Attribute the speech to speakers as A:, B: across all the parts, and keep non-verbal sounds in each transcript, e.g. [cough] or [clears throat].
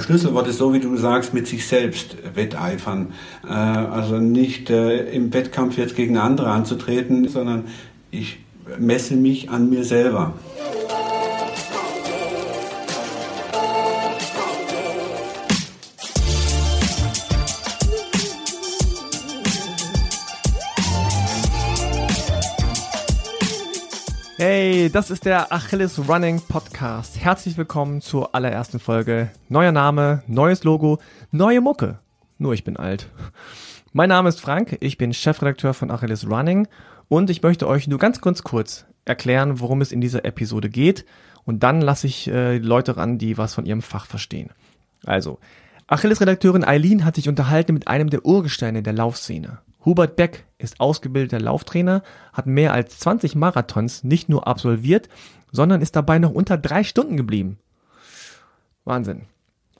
A: Schlüsselwort ist so, wie du sagst, mit sich selbst wetteifern. Äh, also nicht äh, im Wettkampf jetzt gegen andere anzutreten, sondern ich messe mich an mir selber.
B: Das ist der Achilles Running Podcast. Herzlich willkommen zur allerersten Folge. Neuer Name, neues Logo, neue Mucke. Nur ich bin alt. Mein Name ist Frank, ich bin Chefredakteur von Achilles Running und ich möchte euch nur ganz kurz kurz erklären, worum es in dieser Episode geht und dann lasse ich äh, Leute ran, die was von ihrem Fach verstehen. Also, Achilles-Redakteurin Eileen hat sich unterhalten mit einem der Urgesteine der Laufszene. Hubert Beck ist ausgebildeter Lauftrainer, hat mehr als 20 Marathons nicht nur absolviert, sondern ist dabei noch unter drei Stunden geblieben. Wahnsinn.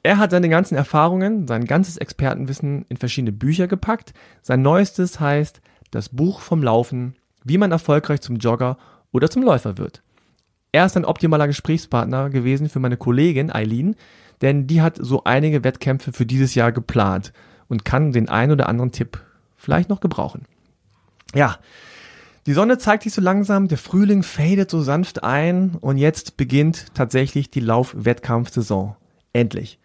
B: Er hat seine ganzen Erfahrungen, sein ganzes Expertenwissen in verschiedene Bücher gepackt. Sein neuestes heißt Das Buch vom Laufen, wie man erfolgreich zum Jogger oder zum Läufer wird. Er ist ein optimaler Gesprächspartner gewesen für meine Kollegin Eileen, denn die hat so einige Wettkämpfe für dieses Jahr geplant und kann den ein oder anderen Tipp vielleicht noch gebrauchen. Ja, die Sonne zeigt sich so langsam, der Frühling fadet so sanft ein und jetzt beginnt tatsächlich die Lauf-Wettkampfsaison. Endlich.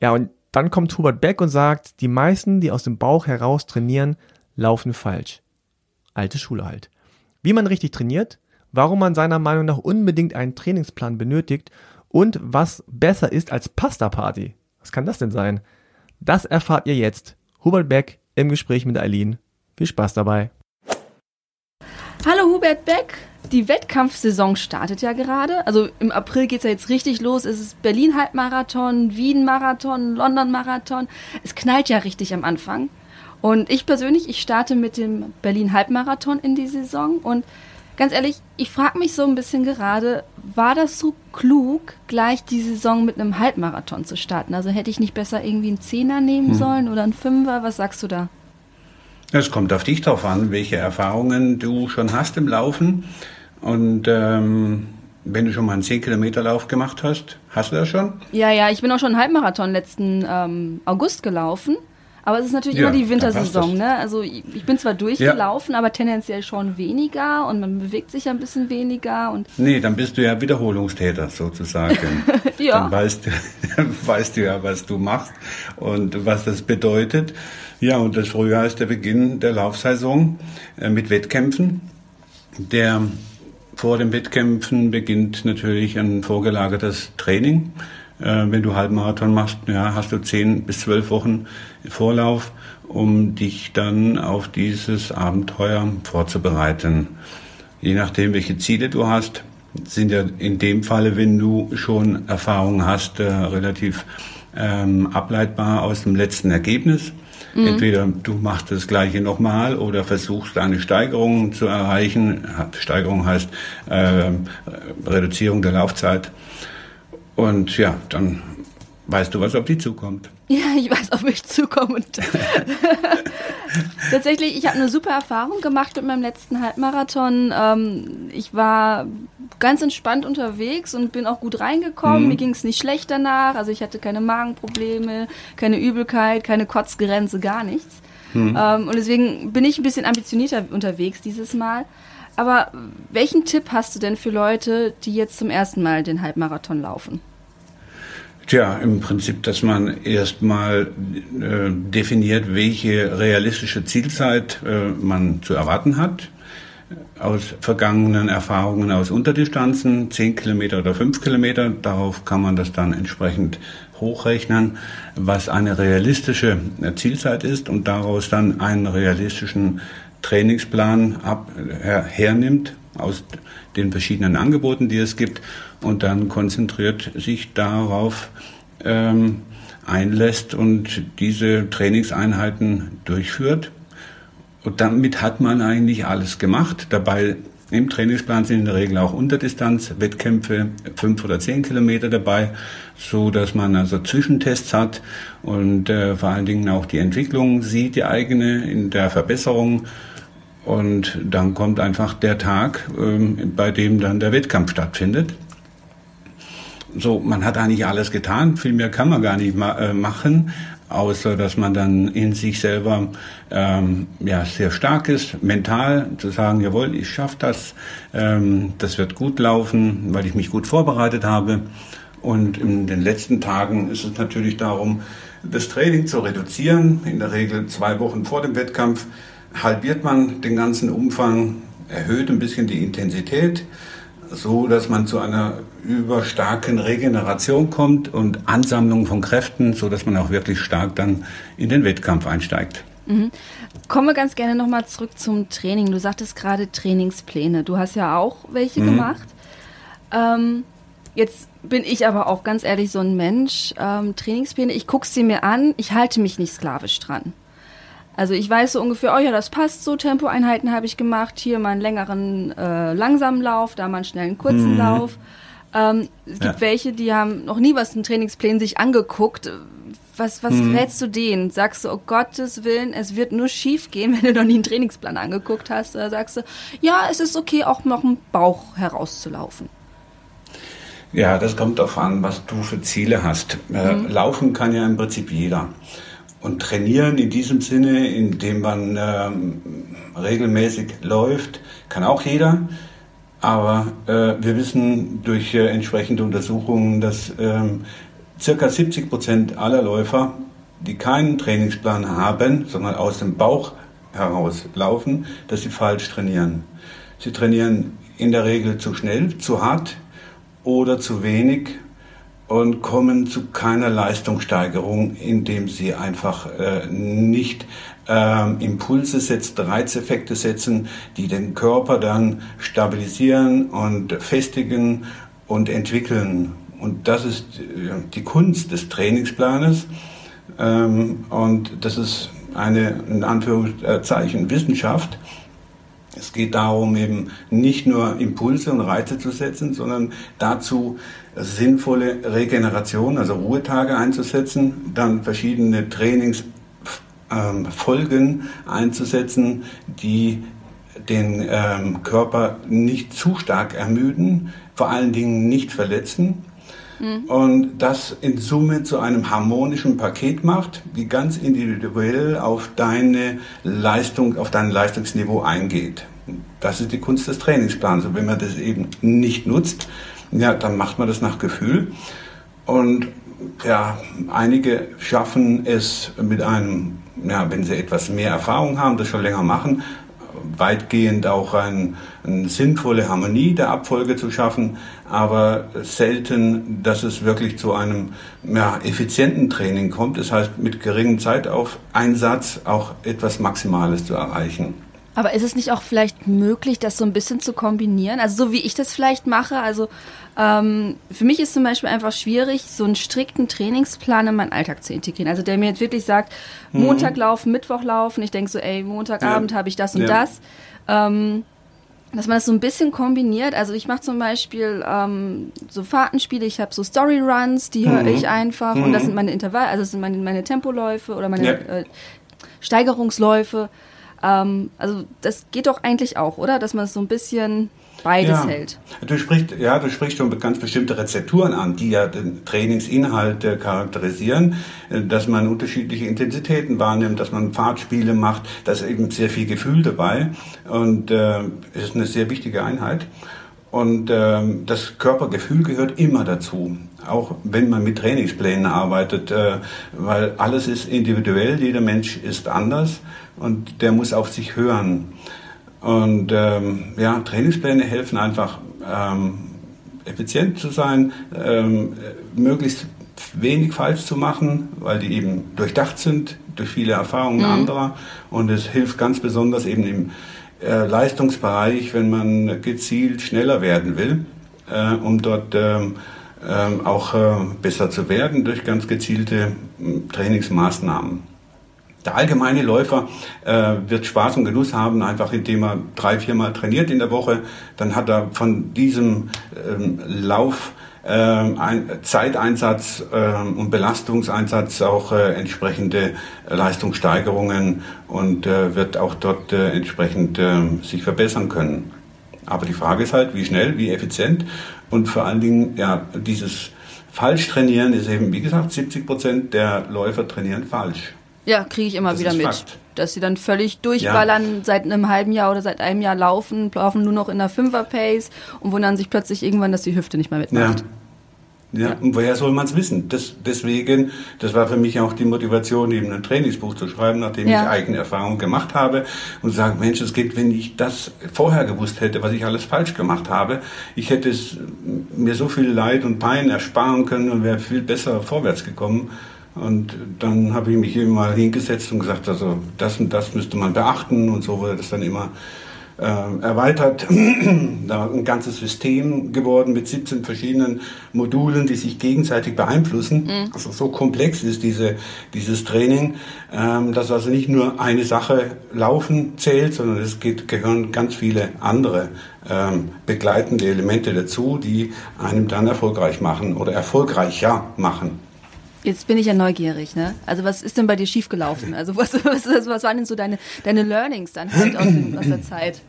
B: Ja, und dann kommt Hubert Beck und sagt, die meisten, die aus dem Bauch heraus trainieren, laufen falsch. Alte Schule halt. Wie man richtig trainiert, warum man seiner Meinung nach unbedingt einen Trainingsplan benötigt und was besser ist als Pasta Party. Was kann das denn sein? Das erfahrt ihr jetzt. Hubert Beck im Gespräch mit Eileen. Viel Spaß dabei.
C: Hallo Hubert Beck. Die Wettkampfsaison startet ja gerade. Also im April geht es ja jetzt richtig los. Es ist Berlin-Halbmarathon, Wien-Marathon, London-Marathon. Es knallt ja richtig am Anfang. Und ich persönlich, ich starte mit dem Berlin-Halbmarathon in die Saison. Und ganz ehrlich, ich frage mich so ein bisschen gerade, war das so klug, gleich die Saison mit einem Halbmarathon zu starten? Also hätte ich nicht besser irgendwie einen Zehner nehmen hm. sollen oder einen Fünfer? Was sagst du da?
A: Es kommt auf dich drauf an, welche Erfahrungen du schon hast im Laufen. Und ähm, wenn du schon mal einen 10-Kilometer-Lauf gemacht hast, hast du das schon?
C: Ja, ja, ich bin auch schon einen Halbmarathon letzten ähm, August gelaufen. Aber es ist natürlich ja, immer die Wintersaison, ne? Also ich bin zwar durchgelaufen, ja. aber tendenziell schon weniger und man bewegt sich ja ein bisschen weniger und.
A: Nee, dann bist du ja Wiederholungstäter sozusagen. [laughs] ja. Dann weißt, [laughs] weißt du ja, was du machst und was das bedeutet. Ja, und das Frühjahr ist der Beginn der Laufsaison äh, mit Wettkämpfen. Der vor den Wettkämpfen beginnt natürlich ein vorgelagertes Training. Äh, wenn du Halbmarathon machst, ja, hast du zehn bis zwölf Wochen Vorlauf, um dich dann auf dieses Abenteuer vorzubereiten. Je nachdem, welche Ziele du hast, sind ja in dem Falle, wenn du schon Erfahrung hast, äh, relativ ähm, ableitbar aus dem letzten Ergebnis. Mhm. Entweder du machst das Gleiche nochmal oder versuchst eine Steigerung zu erreichen. Steigerung heißt äh, Reduzierung der Laufzeit. Und ja, dann weißt du, was auf dich zukommt. [laughs]
C: Ja, ich weiß, auf mich zukommt. [laughs] Tatsächlich, ich habe eine super Erfahrung gemacht mit meinem letzten Halbmarathon. Ähm, ich war ganz entspannt unterwegs und bin auch gut reingekommen. Mhm. Mir ging es nicht schlecht danach. Also ich hatte keine Magenprobleme, keine Übelkeit, keine Kotzgrenze, gar nichts. Mhm. Ähm, und deswegen bin ich ein bisschen ambitionierter unterwegs dieses Mal. Aber welchen Tipp hast du denn für Leute, die jetzt zum ersten Mal den Halbmarathon laufen?
A: Tja, im Prinzip, dass man erstmal äh, definiert, welche realistische Zielzeit äh, man zu erwarten hat. Aus vergangenen Erfahrungen aus Unterdistanzen, 10 Kilometer oder 5 Kilometer, darauf kann man das dann entsprechend hochrechnen, was eine realistische äh, Zielzeit ist und daraus dann einen realistischen Trainingsplan ab, her, hernimmt aus den verschiedenen Angeboten, die es gibt und dann konzentriert sich darauf ähm, einlässt und diese Trainingseinheiten durchführt. Und damit hat man eigentlich alles gemacht. Dabei im Trainingsplan sind in der Regel auch Unterdistanz, Wettkämpfe, fünf oder zehn Kilometer dabei, so dass man also Zwischentests hat und äh, vor allen Dingen auch die Entwicklung sieht, die eigene in der Verbesserung. Und dann kommt einfach der Tag, ähm, bei dem dann der Wettkampf stattfindet. So, man hat eigentlich alles getan, viel mehr kann man gar nicht ma äh, machen, außer dass man dann in sich selber ähm, ja sehr stark ist, mental zu sagen, jawohl, ich schaffe das, ähm, das wird gut laufen, weil ich mich gut vorbereitet habe. Und in den letzten Tagen ist es natürlich darum, das Training zu reduzieren. In der Regel zwei Wochen vor dem Wettkampf halbiert man den ganzen Umfang, erhöht ein bisschen die Intensität, so dass man zu einer überstarken Regeneration kommt und Ansammlung von Kräften, so dass man auch wirklich stark dann in den Wettkampf einsteigt.
C: Mhm. Kommen wir ganz gerne nochmal zurück zum Training. Du sagtest gerade Trainingspläne. Du hast ja auch welche mhm. gemacht. Ähm, jetzt bin ich aber auch ganz ehrlich so ein Mensch. Ähm, Trainingspläne, ich gucke sie mir an, ich halte mich nicht sklavisch dran. Also ich weiß so ungefähr, oh ja, das passt so, Tempoeinheiten habe ich gemacht, hier mal einen längeren äh, langsamen Lauf, da mal einen schnellen kurzen mhm. Lauf. Ähm, es gibt ja. welche, die haben noch nie was in Trainingsplänen sich angeguckt. Was, was mhm. rätst du denen? Sagst du, oh Gottes Willen, es wird nur schief gehen, [laughs] wenn du noch nie einen Trainingsplan angeguckt hast? Oder sagst du, ja, es ist okay, auch noch einen Bauch herauszulaufen?
A: Ja, das kommt darauf an, was du für Ziele hast. Äh, mhm. Laufen kann ja im Prinzip jeder. Und trainieren in diesem Sinne, indem man ähm, regelmäßig läuft, kann auch jeder. Aber äh, wir wissen durch äh, entsprechende Untersuchungen, dass ähm, circa 70 Prozent aller Läufer, die keinen Trainingsplan haben, sondern aus dem Bauch heraus laufen, dass sie falsch trainieren. Sie trainieren in der Regel zu schnell, zu hart oder zu wenig und kommen zu keiner Leistungssteigerung, indem sie einfach äh, nicht ähm, Impulse setzen, Reizeffekte setzen, die den Körper dann stabilisieren und festigen und entwickeln. Und das ist äh, die Kunst des Trainingsplanes. Ähm, und das ist eine, in Anführungszeichen, Wissenschaft. Es geht darum, eben nicht nur Impulse und Reize zu setzen, sondern dazu sinnvolle Regeneration, also Ruhetage einzusetzen, dann verschiedene Trainingsfolgen ähm, einzusetzen, die den ähm, Körper nicht zu stark ermüden, vor allen Dingen nicht verletzen und das in Summe zu einem harmonischen Paket macht, die ganz individuell auf deine Leistung, auf dein Leistungsniveau eingeht. Das ist die Kunst des Trainingsplans. Und wenn man das eben nicht nutzt, ja, dann macht man das nach Gefühl. Und ja, einige schaffen es mit einem, ja, wenn sie etwas mehr Erfahrung haben, das schon länger machen, weitgehend auch ein, eine sinnvolle Harmonie der Abfolge zu schaffen, aber selten, dass es wirklich zu einem ja, effizienten Training kommt. Das heißt, mit geringem Zeitaufeinsatz auch etwas Maximales zu erreichen.
C: Aber ist es nicht auch vielleicht möglich, das so ein bisschen zu kombinieren? Also so wie ich das vielleicht mache. Also ähm, für mich ist zum Beispiel einfach schwierig, so einen strikten Trainingsplan in meinen Alltag zu integrieren. Also der mir jetzt wirklich sagt, mhm. Montag laufen, Mittwoch laufen. Ich denke so, ey, Montagabend ja. habe ich das und ja. das. Ähm, dass man das so ein bisschen kombiniert. Also ich mache zum Beispiel ähm, so Fahrtenspiele, ich habe so Storyruns, die höre mhm. ich einfach mhm. und das mhm. sind meine Intervall, also das sind meine, meine Tempoläufe oder meine ja. äh, Steigerungsläufe. Ähm, also das geht doch eigentlich auch, oder? Dass man es so ein bisschen beides ja. hält.
A: Du sprichst, ja, du sprichst schon ganz bestimmte Rezepturen an, die ja den Trainingsinhalt äh, charakterisieren, äh, dass man unterschiedliche Intensitäten wahrnimmt, dass man Fahrtspiele macht, da ist eben sehr viel Gefühl dabei und äh, es ist eine sehr wichtige Einheit. Und ähm, das Körpergefühl gehört immer dazu, auch wenn man mit Trainingsplänen arbeitet, äh, weil alles ist individuell, jeder Mensch ist anders und der muss auf sich hören. Und ähm, ja, Trainingspläne helfen einfach, ähm, effizient zu sein, ähm, möglichst wenig falsch zu machen, weil die eben durchdacht sind durch viele Erfahrungen mhm. anderer. Und es hilft ganz besonders eben im äh, Leistungsbereich, wenn man gezielt schneller werden will, äh, um dort ähm, ähm, auch äh, besser zu werden durch ganz gezielte Trainingsmaßnahmen. Der allgemeine Läufer äh, wird Spaß und Genuss haben, einfach indem er drei, viermal trainiert in der Woche. Dann hat er von diesem ähm, Lauf äh, ein Zeiteinsatz äh, und Belastungseinsatz auch äh, entsprechende Leistungssteigerungen und äh, wird auch dort äh, entsprechend äh, sich verbessern können. Aber die Frage ist halt, wie schnell, wie effizient und vor allen Dingen ja dieses falsch trainieren ist eben, wie gesagt, 70 Prozent der Läufer trainieren falsch.
C: Ja, kriege ich immer
A: Das
C: wieder mit.
A: Fakt.
C: Dass sie dann völlig durchballern, seit einem halben Jahr oder seit einem Jahr laufen, laufen nur noch in der Fünfer-Pace und wundern sich plötzlich irgendwann, dass die Hüfte nicht mehr mitmacht.
A: Ja. Ja, und woher soll man es wissen? Das, deswegen, das war für mich auch die Motivation, eben ein Trainingsbuch zu schreiben, nachdem
C: Ja.
A: ich eigene Erfahrungen gemacht habe und sagen, Mensch, es geht, wenn ich das vorher gewusst hätte, was ich alles falsch gemacht habe, ich hätte es mir so viel Leid und Pein ersparen können und wäre viel besser vorwärts gekommen. Und dann habe ich mich eben mal hingesetzt und gesagt, also das und das müsste man beachten und so wurde das dann immer äh, erweitert, [clears throat] da ein ganzes System geworden mit 17 verschiedenen Modulen, die sich gegenseitig beeinflussen. Also so komplex ist diese, dieses Training, ähm, dass also nicht nur eine Sache laufen zählt, sondern es geht, gehören ganz viele andere ähm, begleitende Elemente dazu, die einem dann erfolgreich machen oder erfolgreicher machen.
C: Jetzt bin ich ja neugierig, ne? Also was ist denn bei dir schiefgelaufen? Also [laughs] was, was, was, waren denn so deine, deine Learnings dann halt aus, dem, aus der Zeit?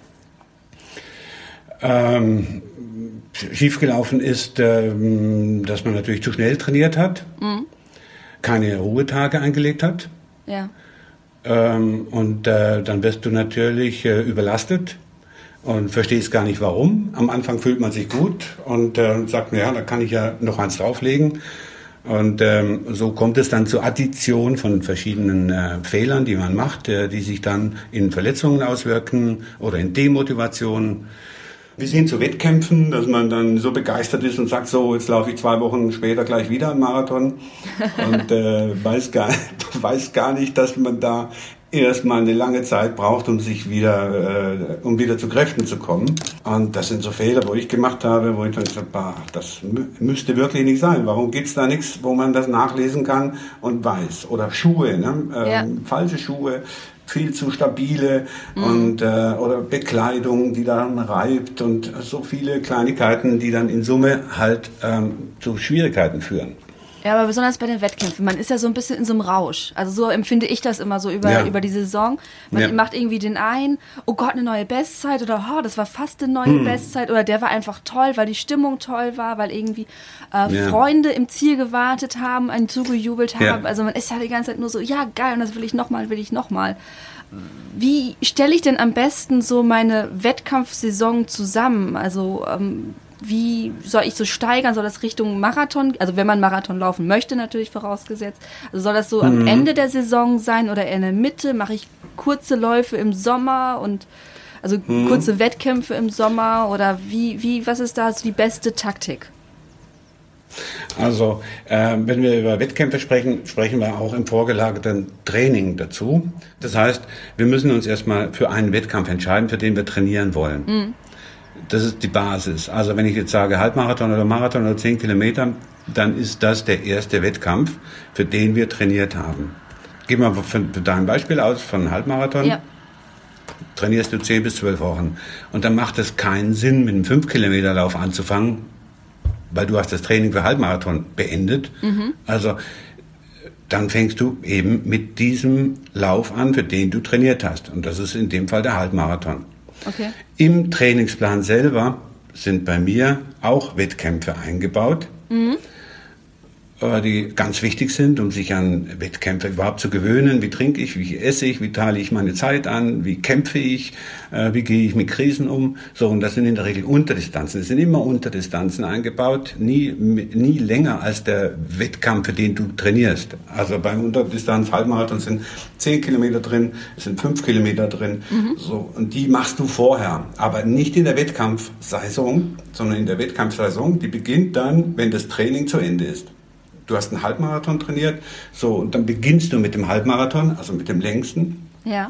A: Ähm, schiefgelaufen ist, ähm, dass man natürlich zu schnell trainiert hat, keine Ruhetage eingelegt hat.
C: Ja.
A: Ähm, und äh, dann wirst du natürlich äh, überlastet und verstehst gar nicht warum. Am Anfang fühlt man sich gut und äh, sagt, ja, da kann ich ja noch eins drauflegen. Und ähm, so kommt es dann zur Addition von verschiedenen äh, Fehlern, die man macht, äh, die sich dann in Verletzungen auswirken oder in Demotivation. Bis hin zu Wettkämpfen, dass man dann so begeistert ist und sagt, so, jetzt laufe ich zwei Wochen später gleich wieder einen Marathon und äh, weiß, gar, [laughs] weiß gar nicht, dass man da erstmal eine lange Zeit braucht, um sich wieder, äh, um wieder zu Kräften zu kommen. Und das sind so Fehler, wo ich gemacht habe, wo ich dann gesagt habe, das mü müsste wirklich nicht sein. Warum gibt's da nichts, wo man das nachlesen kann und weiß? Oder Schuhe, ne? ähm,
C: Ja.
A: falsche Schuhe, viel zu stabile und äh, oder Bekleidung, die dann reibt und so viele Kleinigkeiten, die dann in Summe halt ähm, zu Schwierigkeiten führen.
C: Ja, aber besonders bei den Wettkämpfen. Man ist ja so ein bisschen in so einem Rausch. Also so empfinde ich das immer so über,
A: Ja.
C: über die Saison. Man
A: Ja.
C: macht irgendwie den einen, oh Gott, eine neue Bestzeit oder oh, das war fast eine neue
A: Hm.
C: Bestzeit oder der war einfach toll, weil die Stimmung toll war, weil irgendwie äh,
A: Ja.
C: Freunde im Ziel gewartet haben, einen zugejubelt haben. Also man ist ja die ganze Zeit nur so, ja geil, und das will ich nochmal, will ich nochmal. Wie stelle ich denn am besten so meine Wettkampfsaison zusammen? Also ähm, wie soll ich so steigern? Soll das Richtung Marathon, also wenn man Marathon laufen möchte, natürlich vorausgesetzt. Also soll das so am Ende der Saison sein oder in der Mitte? Mache ich kurze Läufe im Sommer und also kurze Wettkämpfe im Sommer oder wie, wie, was ist da so die beste Taktik?
A: Also, äh, wenn wir über Wettkämpfe sprechen, sprechen wir auch im vorgelagerten Training dazu. Das heißt, wir müssen uns erstmal für einen Wettkampf entscheiden, für den wir trainieren wollen. Das ist die Basis. Also, wenn ich jetzt sage Halbmarathon oder Marathon oder 10 Kilometer, dann ist das der erste Wettkampf, für den wir trainiert haben. Gehen wir für, für dein Beispiel aus von Halbmarathon
C: Ja.
A: trainierst du 10 bis 12 Wochen. Und dann macht es keinen Sinn, mit einem 5-Kilometer-Lauf anzufangen, weil du hast das Training für Halbmarathon beendet. Also dann fängst du eben mit diesem Lauf an, für den du trainiert hast. Und das ist in dem Fall der Halbmarathon.
C: Okay.
A: Im Trainingsplan selber sind bei mir auch Wettkämpfe eingebaut, äh, die ganz wichtig sind, um sich an Wettkämpfe überhaupt zu gewöhnen. Wie trinke ich, wie esse ich, wie teile ich meine Zeit an, wie kämpfe ich, äh, wie gehe ich mit Krisen um. So, und das sind in der Regel Unterdistanzen. Es sind immer Unterdistanzen eingebaut, nie, nie länger als der Wettkampf, für den du trainierst. Also beim Unterdistanz Halbmarathon sind 10 Kilometer drin, es sind 5 Kilometer drin. So, und die machst du vorher, aber nicht in der Wettkampfsaison, sondern in der Wettkampfsaison, die beginnt dann, wenn das Training zu Ende ist. Du hast einen Halbmarathon trainiert, so, und dann beginnst du mit dem Halbmarathon, also mit dem längsten.
C: Ja.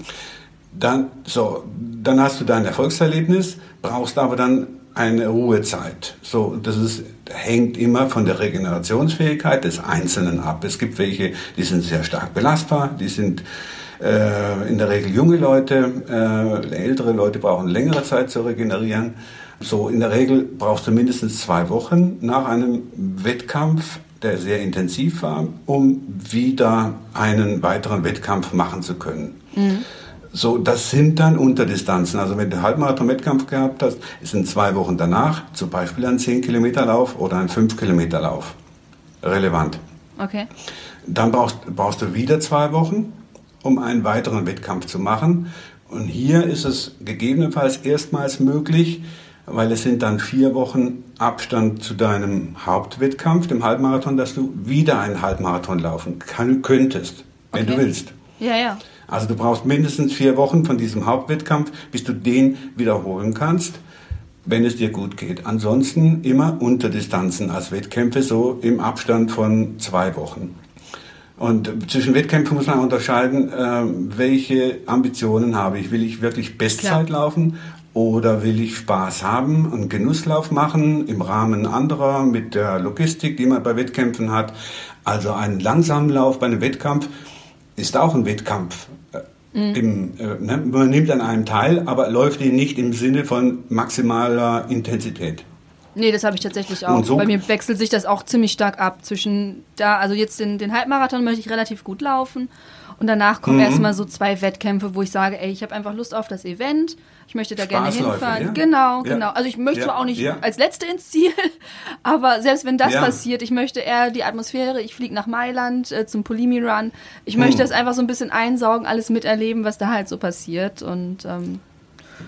A: Dann, so, dann hast du dein Erfolgserlebnis, brauchst aber dann eine Ruhezeit. So, das ist, hängt immer von der Regenerationsfähigkeit des Einzelnen ab. Es gibt welche, die sind sehr stark belastbar, die sind äh, in der Regel junge Leute, äh, ältere Leute brauchen längere Zeit zu regenerieren. So, in der Regel brauchst du mindestens zwei Wochen nach einem Wettkampf, der sehr intensiv war, um wieder einen weiteren Wettkampf machen zu können. So, das sind dann Unterdistanzen. Also wenn du Halbmarathon-Wettkampf gehabt hast, ist in zwei Wochen danach zum Beispiel ein 10-Kilometer-Lauf oder ein 5-Kilometer-Lauf. relevant.
C: Okay.
A: Dann brauchst, brauchst du wieder zwei Wochen, um einen weiteren Wettkampf zu machen. Und hier ist es gegebenenfalls erstmals möglich, weil es sind dann vier Wochen Abstand zu deinem Hauptwettkampf, dem Halbmarathon, dass du wieder einen Halbmarathon laufen kann, könntest, wenn
C: Okay.
A: du willst.
C: Ja, ja.
A: Also du brauchst mindestens vier Wochen von diesem Hauptwettkampf, bis du den wiederholen kannst, wenn es dir gut geht. Ansonsten immer Unterdistanzen als Wettkämpfe, so im Abstand von zwei Wochen. Und zwischen Wettkämpfen muss man unterscheiden, äh, welche Ambitionen habe ich. Will ich wirklich Bestzeit laufen oder will ich Spaß haben, einen Genusslauf machen im Rahmen anderer mit der Logistik, die man bei Wettkämpfen hat. Also einen langsamen Lauf bei einem Wettkampf ist auch ein Wettkampf. Äh, Im, äh, ne? Man nimmt an einem teil, aber läuft ihn nicht im Sinne von maximaler Intensität.
C: Nee, das habe ich tatsächlich auch.
A: So-
C: Bei mir wechselt sich das auch ziemlich stark ab zwischen da, also jetzt den, den Halbmarathon möchte ich relativ gut laufen und danach kommen
A: Mhm.
C: erstmal so zwei Wettkämpfe, wo ich sage, ey, ich habe einfach Lust auf das Event, ich möchte da gerne hinfahren.
A: ja?
C: Genau, genau. Also ich möchte zwar auch nicht als Letzte ins Ziel, [laughs] aber selbst wenn das passiert, ich möchte eher die Atmosphäre, ich fliege nach Mailand äh, zum Polimi Run, ich möchte
A: Mhm.
C: das einfach so ein bisschen einsaugen, alles miterleben, was da halt so passiert und ähm,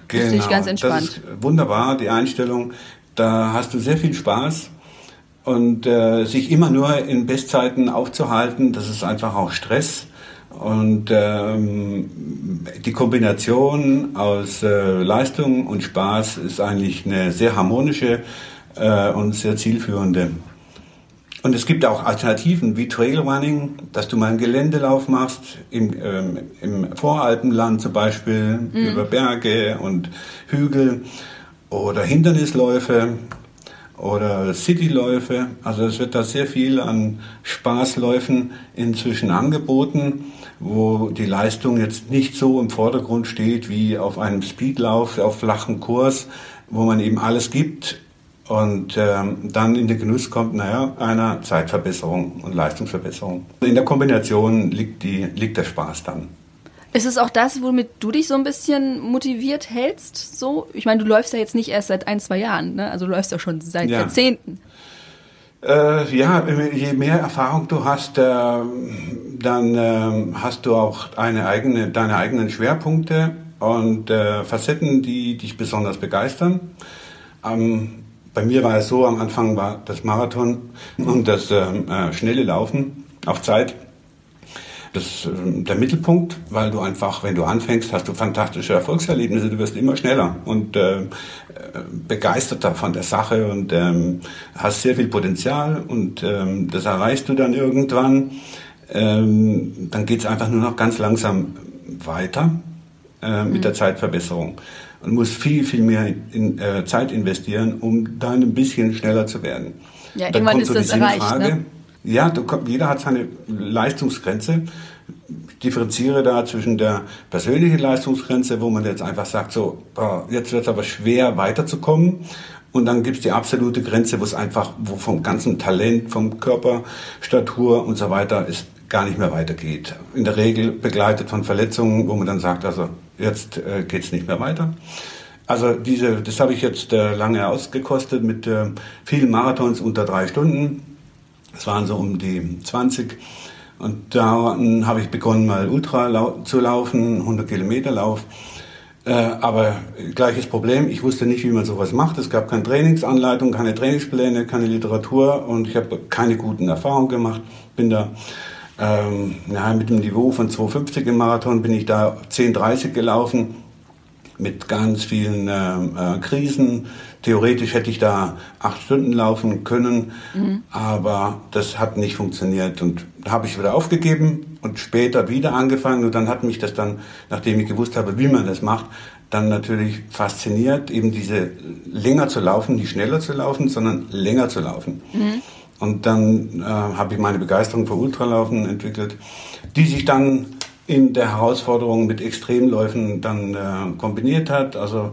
C: Das sehe ich ganz entspannt.
A: Genau. Wunderbar, die Einstellung. Da hast du sehr viel Spaß. Und äh, sich immer nur in Bestzeiten aufzuhalten, das ist einfach auch Stress. Und ähm, die Kombination aus äh, Leistung und Spaß ist eigentlich eine sehr harmonische äh, und sehr zielführende. Und es gibt auch Alternativen wie Trailrunning, dass du mal einen Geländelauf machst, im, ähm, im Voralpenland zum Beispiel, über Berge und Hügel oder Hindernisläufe oder Cityläufe. Also es wird da sehr viel an Spaßläufen inzwischen angeboten, wo die Leistung jetzt nicht so im Vordergrund steht wie auf einem Speedlauf, auf flachem Kurs, wo man eben alles gibt und ähm, dann in den Genuss kommt, naja, einer Zeitverbesserung und Leistungsverbesserung. In der Kombination liegt, die, liegt der Spaß dann.
C: Ist es auch das, womit du dich so ein bisschen motiviert hältst? So, ich meine, du läufst ja jetzt nicht erst seit ein, zwei Jahren, ne? Also du läufst ja schon seit
A: Ja.
C: Jahrzehnten.
A: Äh, ja, je mehr Erfahrung du hast, äh, dann äh, hast du auch eine eigene, deine eigenen Schwerpunkte und äh, Facetten, die dich besonders begeistern. Ähm, bei mir war es so, am Anfang war das Marathon und das ähm, äh, schnelle Laufen auf Zeit das, äh, der Mittelpunkt, weil du einfach, wenn du anfängst, hast du fantastische Erfolgserlebnisse, du wirst immer schneller und äh, begeisterter von der Sache und ähm, hast sehr viel Potenzial und ähm, das erreichst du dann irgendwann. Ähm, dann geht es einfach nur noch ganz langsam weiter äh, mit der Zeitverbesserung und musst viel, viel mehr in, äh, Zeit investieren, um dann ein bisschen schneller zu werden.
C: Ja,
A: Dann
C: irgendwann
A: kommt
C: ist
A: so
C: das erreicht,
A: Sinnfrage,
C: ne?
A: Ja, du, jeder hat seine Leistungsgrenze. Ich differenziere da zwischen der persönlichen Leistungsgrenze, wo man jetzt einfach sagt, so, jetzt wird es aber schwer weiterzukommen. Und dann gibt es die absolute Grenze, wo es einfach, wo vom ganzen Talent, vom Körperstatur und so weiter es gar nicht mehr weitergeht. In der Regel begleitet von Verletzungen, wo man dann sagt, also jetzt äh, geht es nicht mehr weiter. Also diese, das habe ich jetzt äh, lange ausgekostet mit äh, vielen Marathons unter drei Stunden. Es waren so um die 20. Und dann habe ich begonnen, mal Ultra lau zu laufen, 100 Kilometer Lauf. Äh, aber gleiches Problem, ich wusste nicht, wie man sowas macht. Es gab keine Trainingsanleitung, keine Trainingspläne, keine Literatur und ich habe keine guten Erfahrungen gemacht. Bin da ähm, ja, mit dem Niveau von 2,50 im Marathon bin ich da 10,30 gelaufen mit ganz vielen ähm, äh, Krisen. Theoretisch hätte ich da acht Stunden laufen können, aber das hat nicht funktioniert. Und da habe ich wieder aufgegeben und später wieder angefangen. Und dann hat mich das dann, nachdem ich gewusst habe, wie man das macht, dann natürlich fasziniert, eben diese länger zu laufen, nicht schneller zu laufen, sondern länger zu laufen. Und dann äh, habe ich meine Begeisterung für Ultralaufen entwickelt, die sich dann in der Herausforderung mit Extremläufen dann äh, kombiniert hat. Also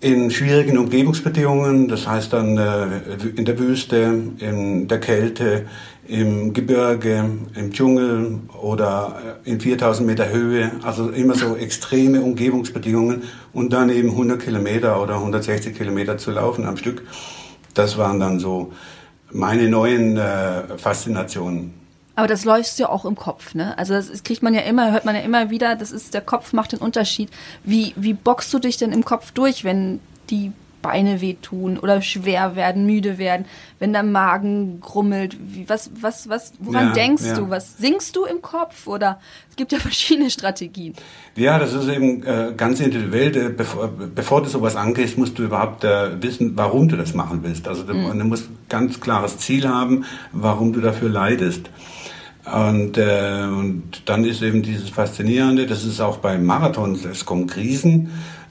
A: in schwierigen Umgebungsbedingungen, das heißt dann äh, in der Wüste, in der Kälte, im Gebirge, im Dschungel oder äh, in 4000 Meter Höhe, also immer so extreme Umgebungsbedingungen und dann eben 100 Kilometer oder 160 Kilometer zu laufen am Stück. Das waren dann so meine neuen äh, Faszinationen.
C: Aber das läuft ja auch im Kopf, ne? Also das kriegt man ja immer, hört man ja immer wieder, das ist, der Kopf macht den Unterschied. Wie, wie boxst du dich denn im Kopf durch, wenn die Beine wehtun oder schwer werden, müde werden, wenn der Magen grummelt. Wie, was, was, was, woran ja, denkst ja. du? Was singst du im Kopf? Oder es gibt ja [laughs] verschiedene Strategien.
A: Ja, das ist eben äh, ganz individuell. Äh, bevor, bevor du sowas angehst, musst du überhaupt äh, wissen, warum du das machen willst. Also du, mhm. du musst ganz klares Ziel haben, warum du dafür leidest. Und, äh, und dann ist eben dieses Faszinierende, das ist auch bei Marathons, es kommen Krisen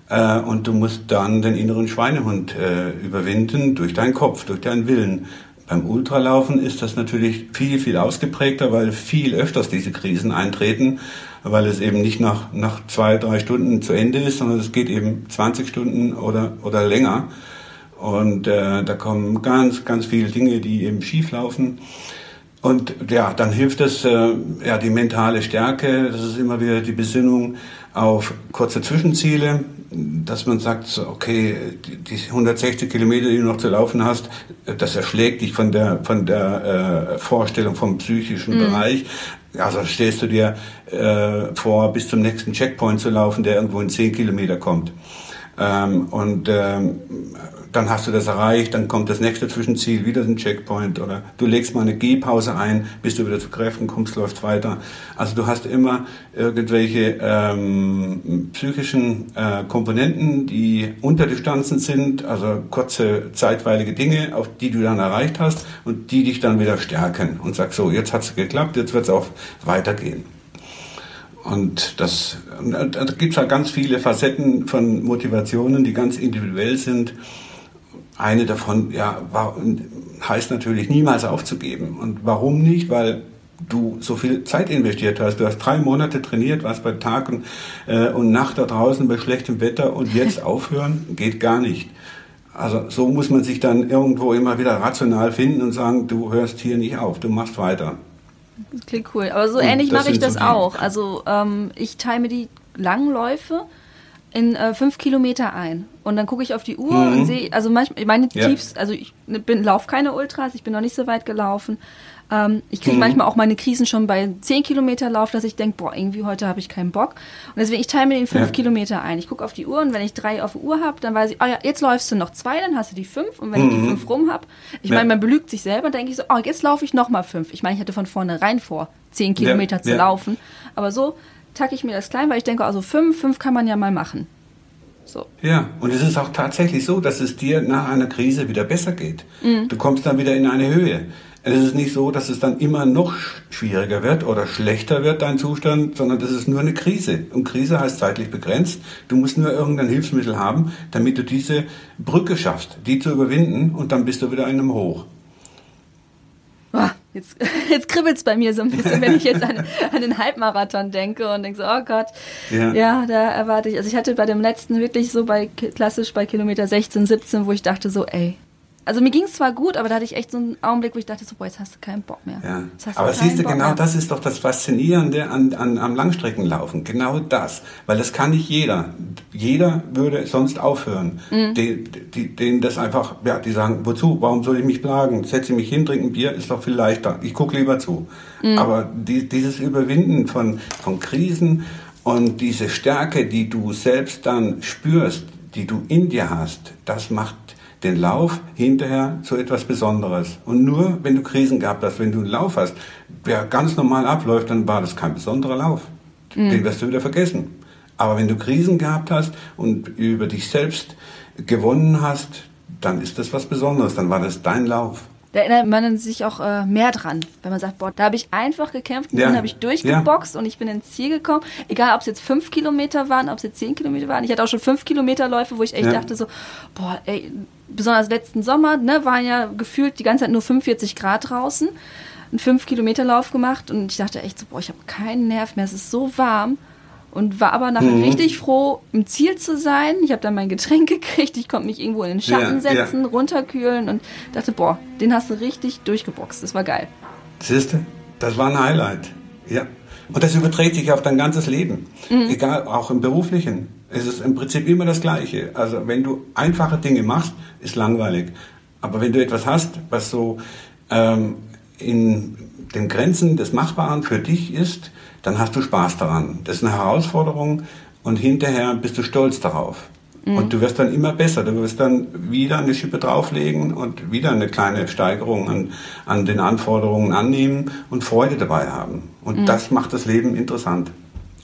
A: äh, und du musst dann den inneren Schweinehund äh, überwinden durch deinen Kopf, durch deinen Willen. Beim Ultralaufen ist das natürlich viel, viel ausgeprägter, weil viel öfters diese Krisen eintreten, weil es eben nicht nach, nach zwei, drei Stunden zu Ende ist, sondern es geht eben 20 Stunden oder, oder länger. Und äh, da kommen ganz, ganz viele Dinge, die eben schief laufen. Und ja, dann hilft es, äh, ja, die mentale Stärke, das ist immer wieder die Besinnung auf kurze Zwischenziele, dass man sagt, okay, die 160 Kilometer, die du noch zu laufen hast, das erschlägt dich von der, von der äh, Vorstellung vom psychischen mhm. Bereich. Also stellst du dir äh, vor, bis zum nächsten Checkpoint zu laufen, der irgendwo in 10 Kilometer kommt. Ähm, und ähm, dann hast du das erreicht, dann kommt das nächste Zwischenziel, wieder ein Checkpoint oder du legst mal eine Gehpause ein, bis du wieder zu Kräften kommst, läuft weiter. Also du hast immer irgendwelche ähm, psychischen äh, Komponenten, die Unterdistanzen sind, also kurze, zeitweilige Dinge, auf die du dann erreicht hast und die dich dann wieder stärken und sagst so, jetzt hat es geklappt, jetzt wird es auch weitergehen. Und das, da gibt es halt ganz viele Facetten von Motivationen, die ganz individuell sind. Eine davon ja, war, heißt natürlich niemals aufzugeben. Und warum nicht? Weil du so viel Zeit investiert hast. Du hast drei Monate trainiert, warst bei Tag und, äh, und Nacht da draußen bei schlechtem Wetter und jetzt aufhören geht gar nicht. Also so muss man sich dann irgendwo immer wieder rational finden und sagen, du hörst hier nicht auf, du machst weiter.
C: Das klingt cool. Aber so ähnlich mache ich das so auch. Also ähm, ich teile mir die Langläufe in äh, fünf Kilometer ein. Und dann gucke ich auf die Uhr mhm. und sehe, also manchmal, meine ja. Tiefs, also ich bin, laufe keine Ultras, ich bin noch nicht so weit gelaufen. Ähm, ich kriege mhm. manchmal auch meine Krisen schon bei 10 Kilometer Lauf, dass ich denke, boah, irgendwie heute habe ich keinen Bock. Und deswegen, ich teile mir den 5 ja. Kilometer ein. Ich gucke auf die Uhr und wenn ich drei auf der Uhr habe, dann weiß ich, oh ja, jetzt läufst du noch zwei, dann hast du die fünf. Und wenn mhm. ich die mhm. fünf rum habe, ich ja. meine, man belügt sich selber, denke ich so, oh, jetzt laufe ich noch mal fünf. Ich meine, ich hatte von vornherein vor, 10 Kilometer zu laufen. Aber so tacke ich mir das klein, weil ich denke, also fünf, fünf kann man ja mal machen.
A: So. Ja, und es ist auch tatsächlich so, dass es dir nach einer Krise wieder besser geht. Mhm. Du kommst dann wieder in eine Höhe. Es ist nicht so, dass es dann immer noch schwieriger wird oder schlechter wird, dein Zustand, sondern das ist nur eine Krise. Und Krise heißt zeitlich begrenzt. Du musst nur irgendein Hilfsmittel haben, damit du diese Brücke schaffst, die zu überwinden und dann bist du wieder in einem Hoch.
C: Ah, jetzt, [laughs] jetzt kribbelt es bei mir so ein bisschen, wenn ich jetzt an, [laughs] an den Halbmarathon denke und denke so, oh Gott, ja. ja. da erwarte ich. Also ich hatte bei dem letzten wirklich so bei klassisch bei Kilometer 16, 17, wo ich dachte so, ey, also mir ging es zwar gut, aber da hatte ich echt so einen Augenblick, wo ich dachte so, boah, jetzt hast du keinen Bock mehr.
A: Ja. Aber siehst du, Bock genau mehr. das ist doch das Faszinierende an, an, am Langstreckenlaufen. Genau das. Weil das kann nicht jeder. Jeder würde sonst aufhören. Mhm. Die, die, denen das einfach, ja, die sagen, wozu? Warum soll ich mich plagen? Setze mich hin, trinke ein Bier, ist doch viel leichter. Ich gucke lieber zu. Mhm. Aber die, dieses Überwinden von, von Krisen und diese Stärke, die du selbst dann spürst, die du in dir hast, das macht den Lauf hinterher zu etwas Besonderes. Und nur wenn du Krisen gehabt hast, wenn du einen Lauf hast, der ganz normal abläuft, dann war das kein besonderer Lauf. Mhm. Den wirst du wieder vergessen. Aber wenn du Krisen gehabt hast und über dich selbst gewonnen hast, dann ist das was Besonderes, dann war das dein Lauf.
C: Da erinnert man sich auch äh, mehr dran, wenn man sagt, boah, da habe ich einfach gekämpft, ja. dann habe ich durchgeboxt ja. und ich bin ins Ziel gekommen. Egal, ob es jetzt fünf Kilometer waren, ob es jetzt zehn Kilometer waren. Ich hatte auch schon fünf Kilometer Läufe, wo ich echt ja. dachte so, boah, ey, besonders letzten Sommer, ne, waren ja gefühlt die ganze Zeit nur 45 Grad draußen, einen 5-Kilometer-Lauf gemacht und ich dachte echt so, boah, ich habe keinen Nerv mehr, es ist so warm. Und war aber nachher mhm. richtig froh, im Ziel zu sein. Ich habe dann mein Getränk [laughs] gekriegt, ich konnte mich irgendwo in den Schatten ja, setzen, ja. runterkühlen und dachte, boah, den hast du richtig durchgeboxt. Das war geil.
A: Siehst du, das war ein Highlight. Ja. Und das überträgt sich auf dein ganzes Leben. Mhm. Egal, auch im beruflichen. Es ist im Prinzip immer das Gleiche. Also wenn du einfache Dinge machst, ist langweilig. Aber wenn du etwas hast, was so ähm, in den Grenzen des Machbaren für dich ist, dann hast du Spaß daran. Das ist eine Herausforderung und hinterher bist du stolz darauf. Mhm. Und du wirst dann immer besser. Du wirst dann wieder eine Schippe drauflegen und wieder eine kleine Steigerung an, an den Anforderungen annehmen und Freude dabei haben. Und mhm. das macht das Leben interessant.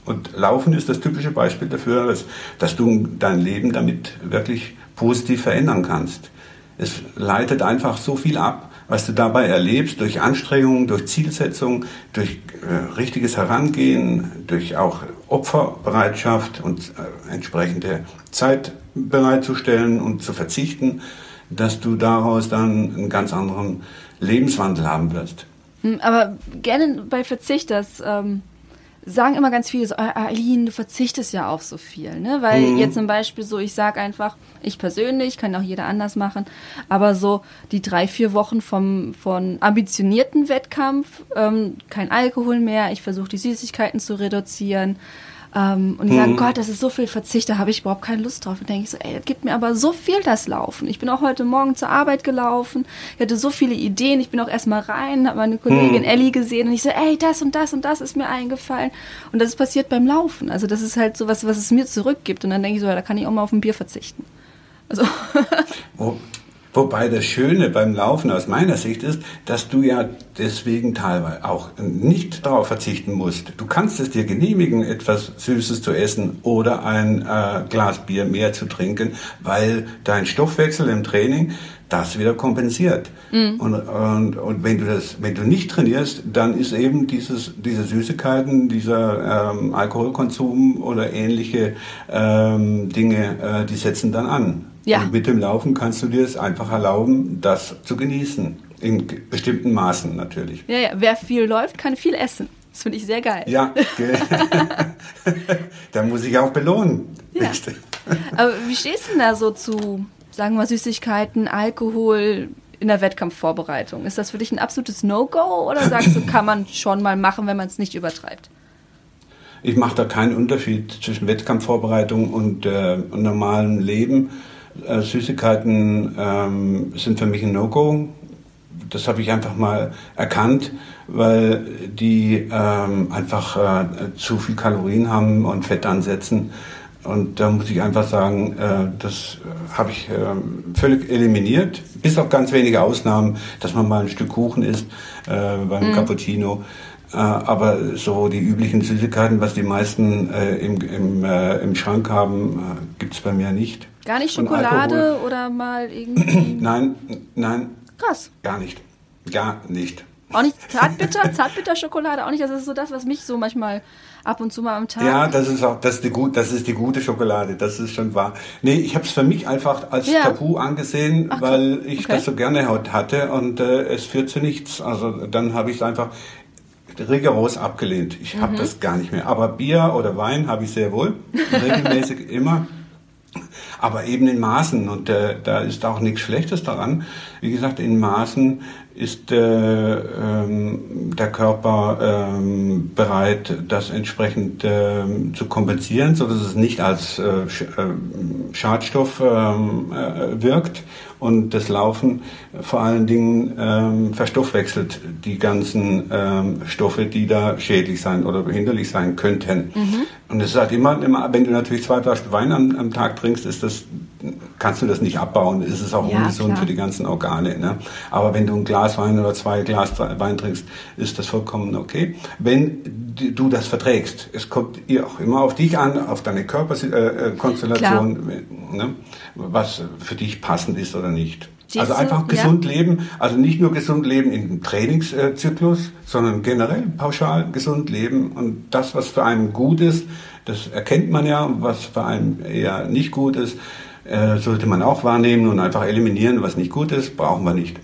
A: Und Laufen ist das typische Beispiel dafür, dass, dass du dein Leben damit wirklich positiv verändern kannst. Es leitet einfach so viel ab, was du dabei erlebst, durch Anstrengungen, durch Zielsetzung, durch äh, richtiges Herangehen, durch auch Opferbereitschaft und äh, entsprechende Zeit bereitzustellen und zu verzichten, dass du daraus dann einen ganz anderen Lebenswandel haben wirst.
C: Hm, aber gerne bei Verzicht, das ähm, sagen immer ganz viele so, Aline, du verzichtest ja auf so viel, ne? Weil mhm. jetzt zum Beispiel so, ich sag einfach, ich persönlich, kann auch jeder anders machen, aber so die drei, vier Wochen vom von ambitionierten Wettkampf, ähm, kein Alkohol mehr, ich versuche die Süßigkeiten zu reduzieren, ähm, und die sagen, mhm. Gott, das ist so viel Verzicht, da habe ich überhaupt keine Lust drauf. Und denke ich so, ey, das gibt mir aber so viel das Laufen. Ich bin auch heute Morgen zur Arbeit gelaufen, ich hatte so viele Ideen, ich bin auch erstmal rein, habe meine Kollegin mhm. Ellie gesehen und ich so, ey, das und das und das ist mir eingefallen. Und das ist passiert beim Laufen. Also das ist halt so was, was es mir zurückgibt. Und dann denke ich so, ja, da kann ich auch mal auf ein Bier verzichten. Also.
A: oh, [laughs] Wobei das Schöne beim Laufen aus meiner Sicht ist, dass du ja deswegen teilweise auch nicht darauf verzichten musst. Du kannst es dir genehmigen, etwas Süßes zu essen oder ein äh, Glas Bier mehr zu trinken, weil dein Stoffwechsel im Training das wieder kompensiert. Mhm. Und, und, und wenn du das, wenn du nicht trainierst, dann ist eben dieses, diese Süßigkeiten, dieser ähm, Alkoholkonsum oder ähnliche ähm, Dinge, äh, die setzen dann an. Ja. Und mit dem Laufen kannst du dir es einfach erlauben, das zu genießen. In bestimmten Maßen natürlich.
C: Ja, ja. Wer viel läuft, kann viel essen. Das finde ich sehr geil.
A: Ja, [laughs] da muss ich auch belohnen. Ja.
C: Aber wie stehst du denn da so zu, sagen wir, Süßigkeiten, Alkohol in der Wettkampfvorbereitung? Ist das für dich ein absolutes No-Go oder sagst du, [laughs] kann man schon mal machen, wenn man es nicht übertreibt?
A: Ich mache da keinen Unterschied zwischen Wettkampfvorbereitung und, äh, und normalem Leben. Äh, Süßigkeiten ähm, sind für mich ein No-Go. Das habe ich einfach mal erkannt, weil die ähm, einfach äh, zu viel Kalorien haben und Fett ansetzen. Und da muss ich einfach sagen, äh, das habe ich äh, völlig eliminiert, bis auf ganz wenige Ausnahmen, dass man mal ein Stück Kuchen isst äh, beim mhm. Cappuccino. Äh, aber so die üblichen Süßigkeiten, was die meisten äh, im, im, äh, im Schrank haben, gibt es bei mir nicht.
C: Gar nicht Schokolade oder mal irgendwie. [clears throat]
A: nein, nein.
C: Krass.
A: Gar nicht. Gar nicht.
C: Auch nicht Zartbitter, Zartbitterschokolade, auch nicht. Das ist so das, was mich so manchmal ab und zu mal am Tag.
A: Ja, das ist auch, das ist die, gut, das ist die gute Schokolade, das ist schon wahr. Nee, ich habe es für mich einfach als ja. Tabu angesehen, Ach, weil ich okay. das so gerne hatte und äh, es führt zu nichts. Also dann habe ich es einfach rigoros abgelehnt. Ich habe mhm. das gar nicht mehr. Aber Bier oder Wein habe ich sehr wohl, regelmäßig [laughs] immer aber eben in Maßen und äh, da ist auch nichts Schlechtes daran. Wie gesagt, in Maßen ist äh, ähm, der Körper ähm, bereit, das entsprechend äh, zu kompensieren, so dass es nicht als äh, Sch äh, Schadstoff ähm, äh, wirkt und das Laufen vor allen Dingen ähm, verstoffwechselt die ganzen ähm, Stoffe, die da schädlich sein oder hinderlich sein könnten. Mhm. Und es ist halt immer, immer, wenn du natürlich zwei Flaschen Wein am, am Tag trinkst, ist das kannst du das nicht abbauen. Ist es auch ja, ungesund klar. für die ganzen Organe. Ne? Aber wenn du ein Glas Wein oder zwei Glas Wein trinkst, ist das vollkommen okay. Wenn du das verträgst, es kommt auch immer auf dich an, auf deine Körperkonstellation, äh, ne? was für dich passend ist oder nicht. Also einfach gesund ja. leben, also nicht nur gesund leben im Trainingszyklus, sondern generell pauschal gesund leben und das, was für einen gut ist, das erkennt man ja, was für einen eher nicht gut ist, äh, sollte man auch wahrnehmen und einfach eliminieren, was nicht gut ist, brauchen wir nicht.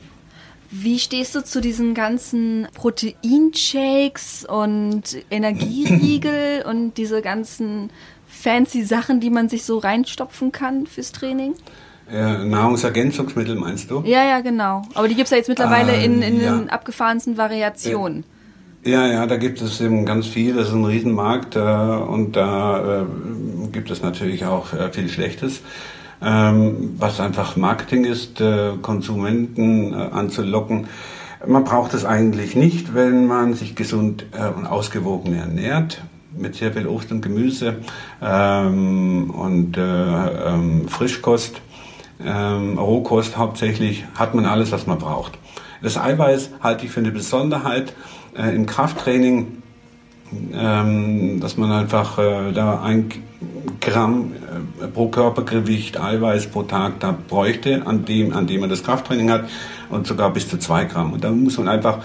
C: Wie stehst du zu diesen ganzen Proteinshakes und Energieriegel [clears throat] und diese ganzen fancy Sachen, die man sich so reinstopfen kann fürs Training?
A: Äh, Nahrungsergänzungsmittel meinst du?
C: Ja, ja, genau. Aber die gibt es ja jetzt mittlerweile äh, in, in ja. den abgefahrensten Variationen.
A: Ja, ja, da gibt es eben ganz viel. Das ist ein Riesenmarkt äh, und da äh, gibt es natürlich auch äh, viel Schlechtes ähm, was einfach Marketing ist, äh, Konsumenten äh, anzulocken. Man braucht es eigentlich nicht, wenn man sich gesund äh, und ausgewogen ernährt mit sehr viel Obst und Gemüse ähm, und äh, ähm, Frischkost, ähm, Rohkost hauptsächlich, hat man alles, was man braucht. Das Eiweiß halte ich für eine Besonderheit äh, im Krafttraining, ähm, dass man einfach da ein Gramm äh, pro Körpergewicht Eiweiß pro Tag da bräuchte, an dem, an dem man das Krafttraining hat und sogar bis zu zwei Gramm. Und da muss man einfach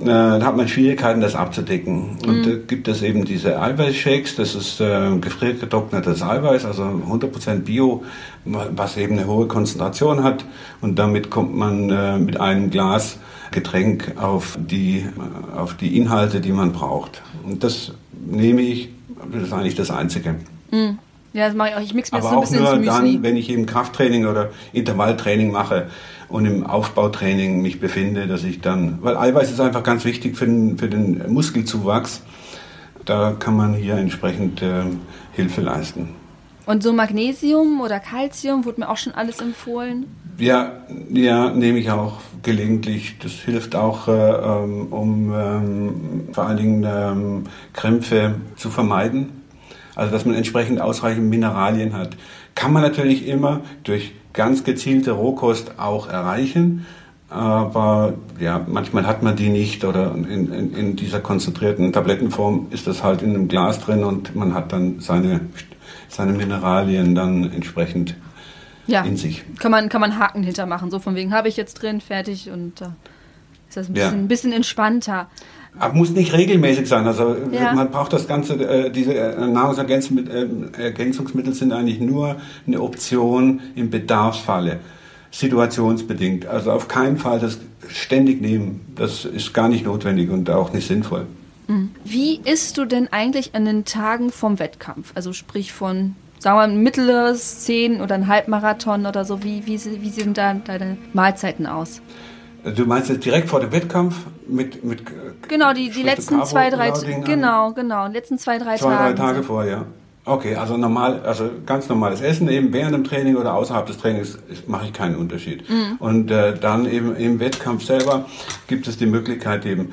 A: äh, da hat man Schwierigkeiten, das abzudecken. Und da gibt es eben diese Eiweißshakes, das ist äh, gefriergetrocknetes Eiweiß, also 100% Bio, was eben eine hohe Konzentration hat. Und damit kommt man äh, mit einem Glas Getränk auf die, äh, auf die Inhalte, die man braucht. Und das nehme ich, das ist eigentlich das Einzige.
C: Mm. Ja, das mache ich auch. Ich mix mir
A: Aber
C: das so ein
A: auch
C: bisschen
A: nur dann, wenn ich eben Krafttraining oder Intervalltraining mache und im Aufbautraining mich befinde, dass ich dann, weil Eiweiß ist einfach ganz wichtig für den, für den Muskelzuwachs, da kann man hier entsprechend äh, Hilfe leisten.
C: Und so Magnesium oder Calcium wurde mir auch schon alles empfohlen.
A: Ja, ja, nehme ich auch gelegentlich. Das hilft auch, äh, ähm, um ähm, vor allen Dingen ähm, Krämpfe zu vermeiden. Also, dass man entsprechend ausreichend Mineralien hat. Kann man natürlich immer durch ganz gezielte Rohkost auch erreichen. Aber ja, manchmal hat man die nicht oder in, in, in dieser konzentrierten Tablettenform ist das halt in einem Glas drin und man hat dann seine, seine Mineralien dann entsprechend
C: Ja.
A: in sich.
C: Kann man, kann man Haken hintermachen. So von wegen habe ich jetzt drin, fertig und äh, ist das ein
A: Ja.
C: bisschen, ein bisschen entspannter.
A: Aber muss nicht regelmäßig sein. Also äh,
C: Ja.
A: man braucht das Ganze, äh, diese äh, Nahrungsergänzungsmittel äh, Ergänzungsmittel sind eigentlich nur eine Option im Bedarfsfalle, situationsbedingt. Also auf keinen Fall das ständig nehmen. Das ist gar nicht notwendig und auch nicht sinnvoll.
C: Wie isst du denn eigentlich an den Tagen vom Wettkampf? Also sprich von, sagen wir mal, ein mittleres Zehn oder ein Halbmarathon oder so. Wie, wie, wie sehen da deine Mahlzeiten aus?
A: Du meinst jetzt direkt vor dem Wettkampf mit mit
C: Genau, die, die letzten zwei, drei, genau, genau, die letzten zwei, drei
A: Zwei, drei
C: Tage.
A: Tage vorher. Okay, also normal, also ganz normales Essen eben während dem Training oder außerhalb des Trainings mache ich keinen Unterschied. Und äh, dann eben im Wettkampf selber gibt es die Möglichkeit eben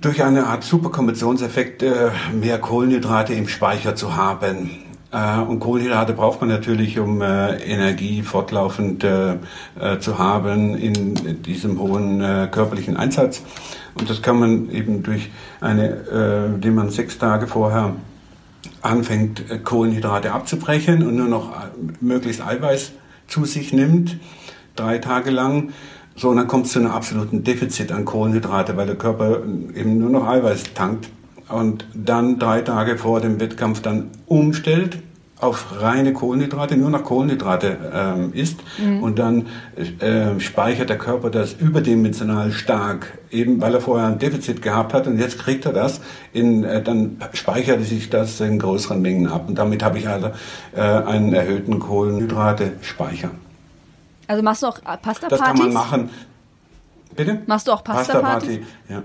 A: durch eine Art Superkompensationseffekt äh, mehr Kohlenhydrate im Speicher zu haben. Äh, und Kohlenhydrate braucht man natürlich, um äh, Energie fortlaufend äh, zu haben in diesem hohen körperlichen Einsatz. Und das kann man eben durch eine, indem man sechs Tage vorher anfängt, Kohlenhydrate abzubrechen und nur noch möglichst Eiweiß zu sich nimmt, drei Tage lang. So, und dann kommt es zu einem absoluten Defizit an Kohlenhydrate, weil der Körper eben nur noch Eiweiß tankt und dann drei Tage vor dem Wettkampf dann umstellt auf reine Kohlenhydrate, nur noch Kohlenhydrate ähm, isst und dann äh, speichert der Körper das überdimensional stark, eben weil er vorher ein Defizit gehabt hat und jetzt kriegt er das, in, äh, dann speichert sich das in größeren Mengen ab und damit habe ich also äh, einen erhöhten Kohlenhydrate-Speicher.
C: Also machst du auch äh, Pasta-Partys?
A: Das kann man machen. Bitte?
C: Machst du auch Pasta-Partys?
A: ja.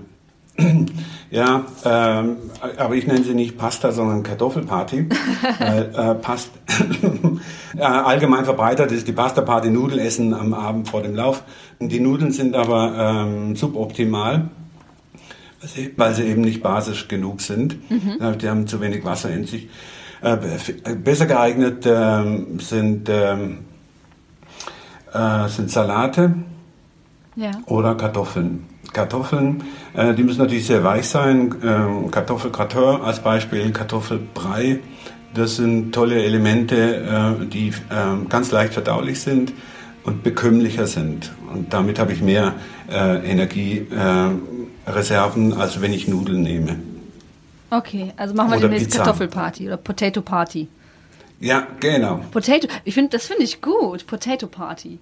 A: [clears throat] Ja, ähm, aber ich nenne sie nicht Pasta, sondern Kartoffelparty. [laughs] weil, äh, Past äh, [laughs] allgemein verbreitet ist die Pasta-Party Nudelessen am Abend vor dem Lauf. Die Nudeln sind aber ähm, suboptimal, weil sie, eben nicht basisch genug sind. Äh, Die haben zu wenig Wasser in sich. Äh, be- besser geeignet ähm, sind, ähm, äh, sind Salate
C: Ja.
A: oder Kartoffeln. Kartoffeln, äh, die müssen natürlich sehr weich sein. Ähm, Kartoffelgratin als Beispiel, Kartoffelbrei. Das sind tolle Elemente, äh, die äh, ganz leicht verdaulich sind und bekömmlicher sind. Und damit habe ich mehr äh, Energiereserven, äh, als wenn ich Nudeln nehme.
C: Okay, also machen wir demnächst. Kartoffelparty oder Potato Party.
A: Ja, genau.
C: Potato, ich finde, das finde ich gut. Potato Party.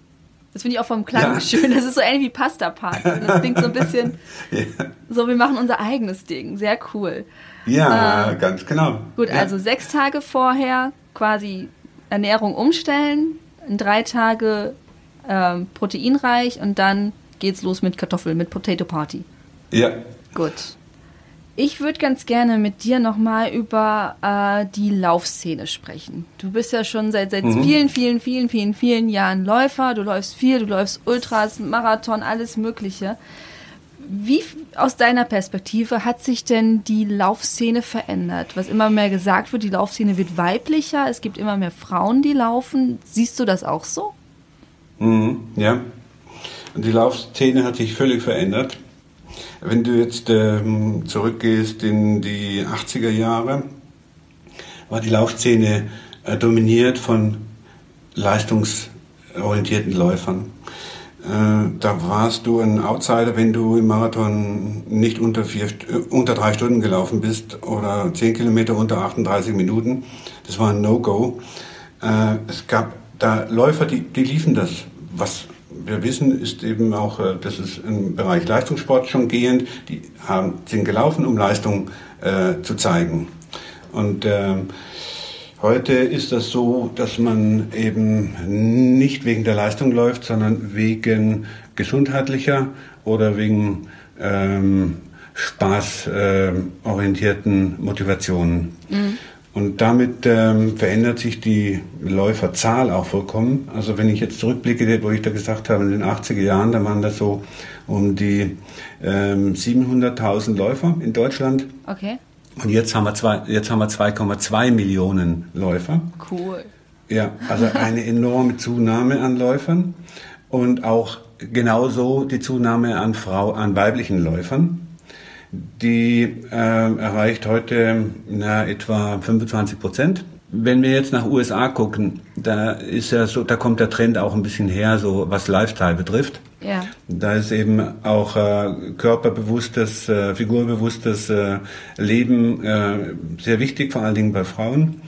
C: Das finde ich auch vom Klang
A: Ja.
C: schön. Das ist so ähnlich wie Pasta Party. Das klingt so ein bisschen [laughs]
A: Ja,
C: so, wir machen unser eigenes Ding. Sehr cool.
A: ja ganz genau.
C: Gut,
A: ja.
C: also sechs Tage vorher quasi Ernährung umstellen, in drei Tage ähm, proteinreich und dann geht's los mit Kartoffeln, mit Potato Party.
A: Ja,
C: Gut. Ich würde ganz gerne mit dir nochmal über äh, die Laufszene sprechen. Du bist ja schon seit, seit vielen, vielen, vielen, vielen, vielen Jahren Läufer. Du läufst viel, du läufst Ultras, Marathon, alles Mögliche. Wie aus deiner Perspektive hat sich denn die Laufszene verändert? Was immer mehr gesagt wird, die Laufszene wird weiblicher, es gibt immer mehr Frauen, die laufen. Siehst du das auch so?
A: Mhm, ja. Die Laufszene hat sich völlig verändert. Wenn du jetzt ähm, zurückgehst in die 80er Jahre, war die Laufszene äh, dominiert von leistungsorientierten Läufern. Äh, da warst du ein Outsider, wenn du im Marathon nicht unter, vier, äh, unter drei Stunden gelaufen bist oder zehn Kilometer unter 38 Minuten. Das war ein No-Go. Äh, es gab da Läufer, die, die liefen das. Was wir wissen, ist eben auch, das ist im Bereich Leistungssport schon gehend. Die haben, sind gelaufen, um Leistung äh, zu zeigen. Und äh, Heute ist das so, dass man eben nicht wegen der Leistung läuft, sondern wegen gesundheitlicher oder wegen ähm, spaßorientierten äh, Motivationen. Mhm. Und damit ähm, verändert sich die Läuferzahl auch vollkommen. Also wenn ich jetzt zurückblicke, wo ich da gesagt habe, in den 80er Jahren, da waren das so um die ähm, 700.000 Läufer in Deutschland.
C: Okay.
A: Und jetzt haben wir zwei, jetzt haben wir 2,2 Millionen Läufer.
C: Cool.
A: Ja, also eine [laughs] enorme Zunahme an Läufern und auch genauso die Zunahme an Frau, an weiblichen Läufern. Die äh, erreicht heute na, etwa 25 Prozent. Wenn wir jetzt nach USA gucken, da ist ja so, da kommt der Trend auch ein bisschen her, so was Lifestyle betrifft.
C: Ja.
A: Da ist eben auch äh, körperbewusstes, äh, figurbewusstes äh, Leben äh, sehr wichtig, vor allen Dingen bei Frauen.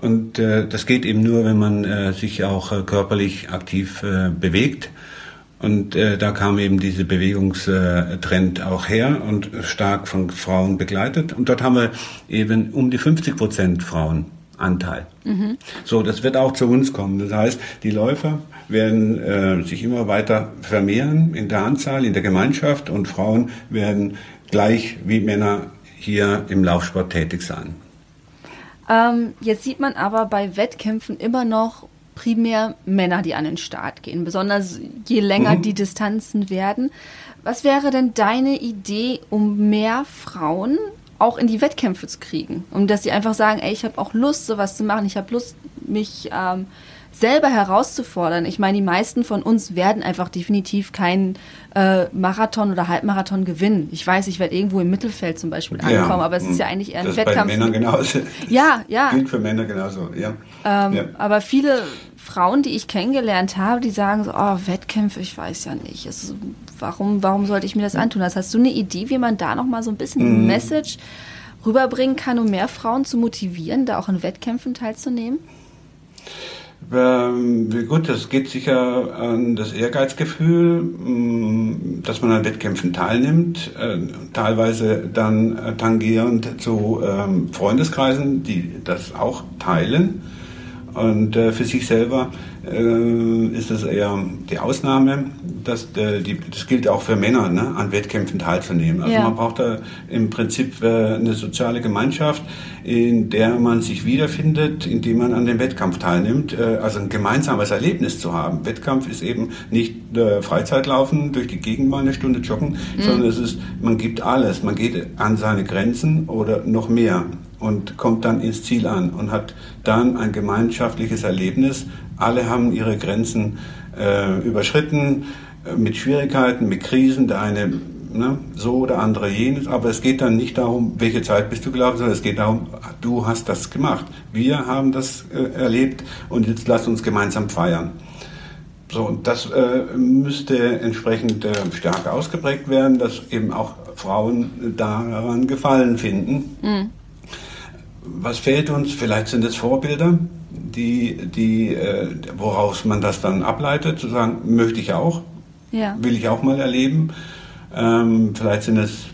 A: Und äh, das geht eben nur, wenn man äh, sich auch äh, körperlich aktiv äh, bewegt. Und äh, da kam eben diese Bewegungstrend auch her und stark von Frauen begleitet. Und dort haben wir eben um die 50 Prozent Frauen. Anteil. Mhm. So, das wird auch zu uns kommen. Das heißt, die Läufer werden äh, sich immer weiter vermehren in der Anzahl, in der Gemeinschaft und Frauen werden gleich wie Männer hier im Laufsport tätig sein.
C: Ähm, jetzt sieht man aber bei Wettkämpfen immer noch primär Männer, die an den Start gehen, besonders je länger mhm. die Distanzen werden. Was wäre denn deine Idee, um mehr Frauen auch in die Wettkämpfe zu kriegen. Und dass sie einfach sagen, ey, ich habe auch Lust, sowas zu machen. Ich habe Lust, mich ähm, selber herauszufordern. Ich meine, die meisten von uns werden einfach definitiv keinen äh, Marathon oder Halbmarathon gewinnen. Ich weiß, ich werde irgendwo im Mittelfeld zum Beispiel ankommen, ja, aber es ist ja eigentlich eher ein
A: das
C: Wettkampf.
A: Bei Männern genauso. [laughs]
C: Ja, ja.
A: Gilt für Männer genauso, ja.
C: Ähm,
A: ja.
C: Aber viele Frauen, die ich kennengelernt habe, die sagen so, oh, Wettkämpfe, ich weiß ja nicht. Es, warum, warum sollte ich mir das antun? Das hast du eine Idee, wie man da nochmal so ein bisschen mhm. Message rüberbringen kann, um mehr Frauen zu motivieren, da auch in Wettkämpfen teilzunehmen?
A: Ähm, gut, das geht sicher an das Ehrgeizgefühl, mm, dass man an Wettkämpfen teilnimmt, äh, teilweise dann äh, tangierend zu ähm, Freundeskreisen, die das auch teilen. Und äh, für sich selber äh, ist das eher die Ausnahme. Das, äh, die, das gilt auch für Männer, ne, an Wettkämpfen teilzunehmen. Also ja. man braucht da im Prinzip äh, eine soziale Gemeinschaft, in der man sich wiederfindet, indem man an dem Wettkampf teilnimmt. Äh, also ein gemeinsames Erlebnis zu haben. Wettkampf ist eben nicht äh, Freizeitlaufen, durch die Gegend mal eine Stunde joggen, mhm. sondern es ist, man gibt alles. Man geht an seine Grenzen oder noch mehr und kommt dann ins Ziel an und hat dann ein gemeinschaftliches Erlebnis. Alle haben ihre Grenzen äh, überschritten, äh, mit Schwierigkeiten, mit Krisen. Der eine ne, so, oder andere jenes. Aber es geht dann nicht darum, welche Zeit bist du gelaufen, sondern es geht darum, du hast das gemacht. Wir haben das äh, erlebt und jetzt lass uns gemeinsam feiern. So, und das äh, müsste entsprechend äh, stärker ausgeprägt werden, dass eben auch Frauen daran Gefallen finden. Mhm was fehlt uns? Vielleicht sind es Vorbilder, die, die, äh, woraus man das dann ableitet, zu sagen, möchte ich auch, ja. will ich auch mal erleben. Ähm, vielleicht sind es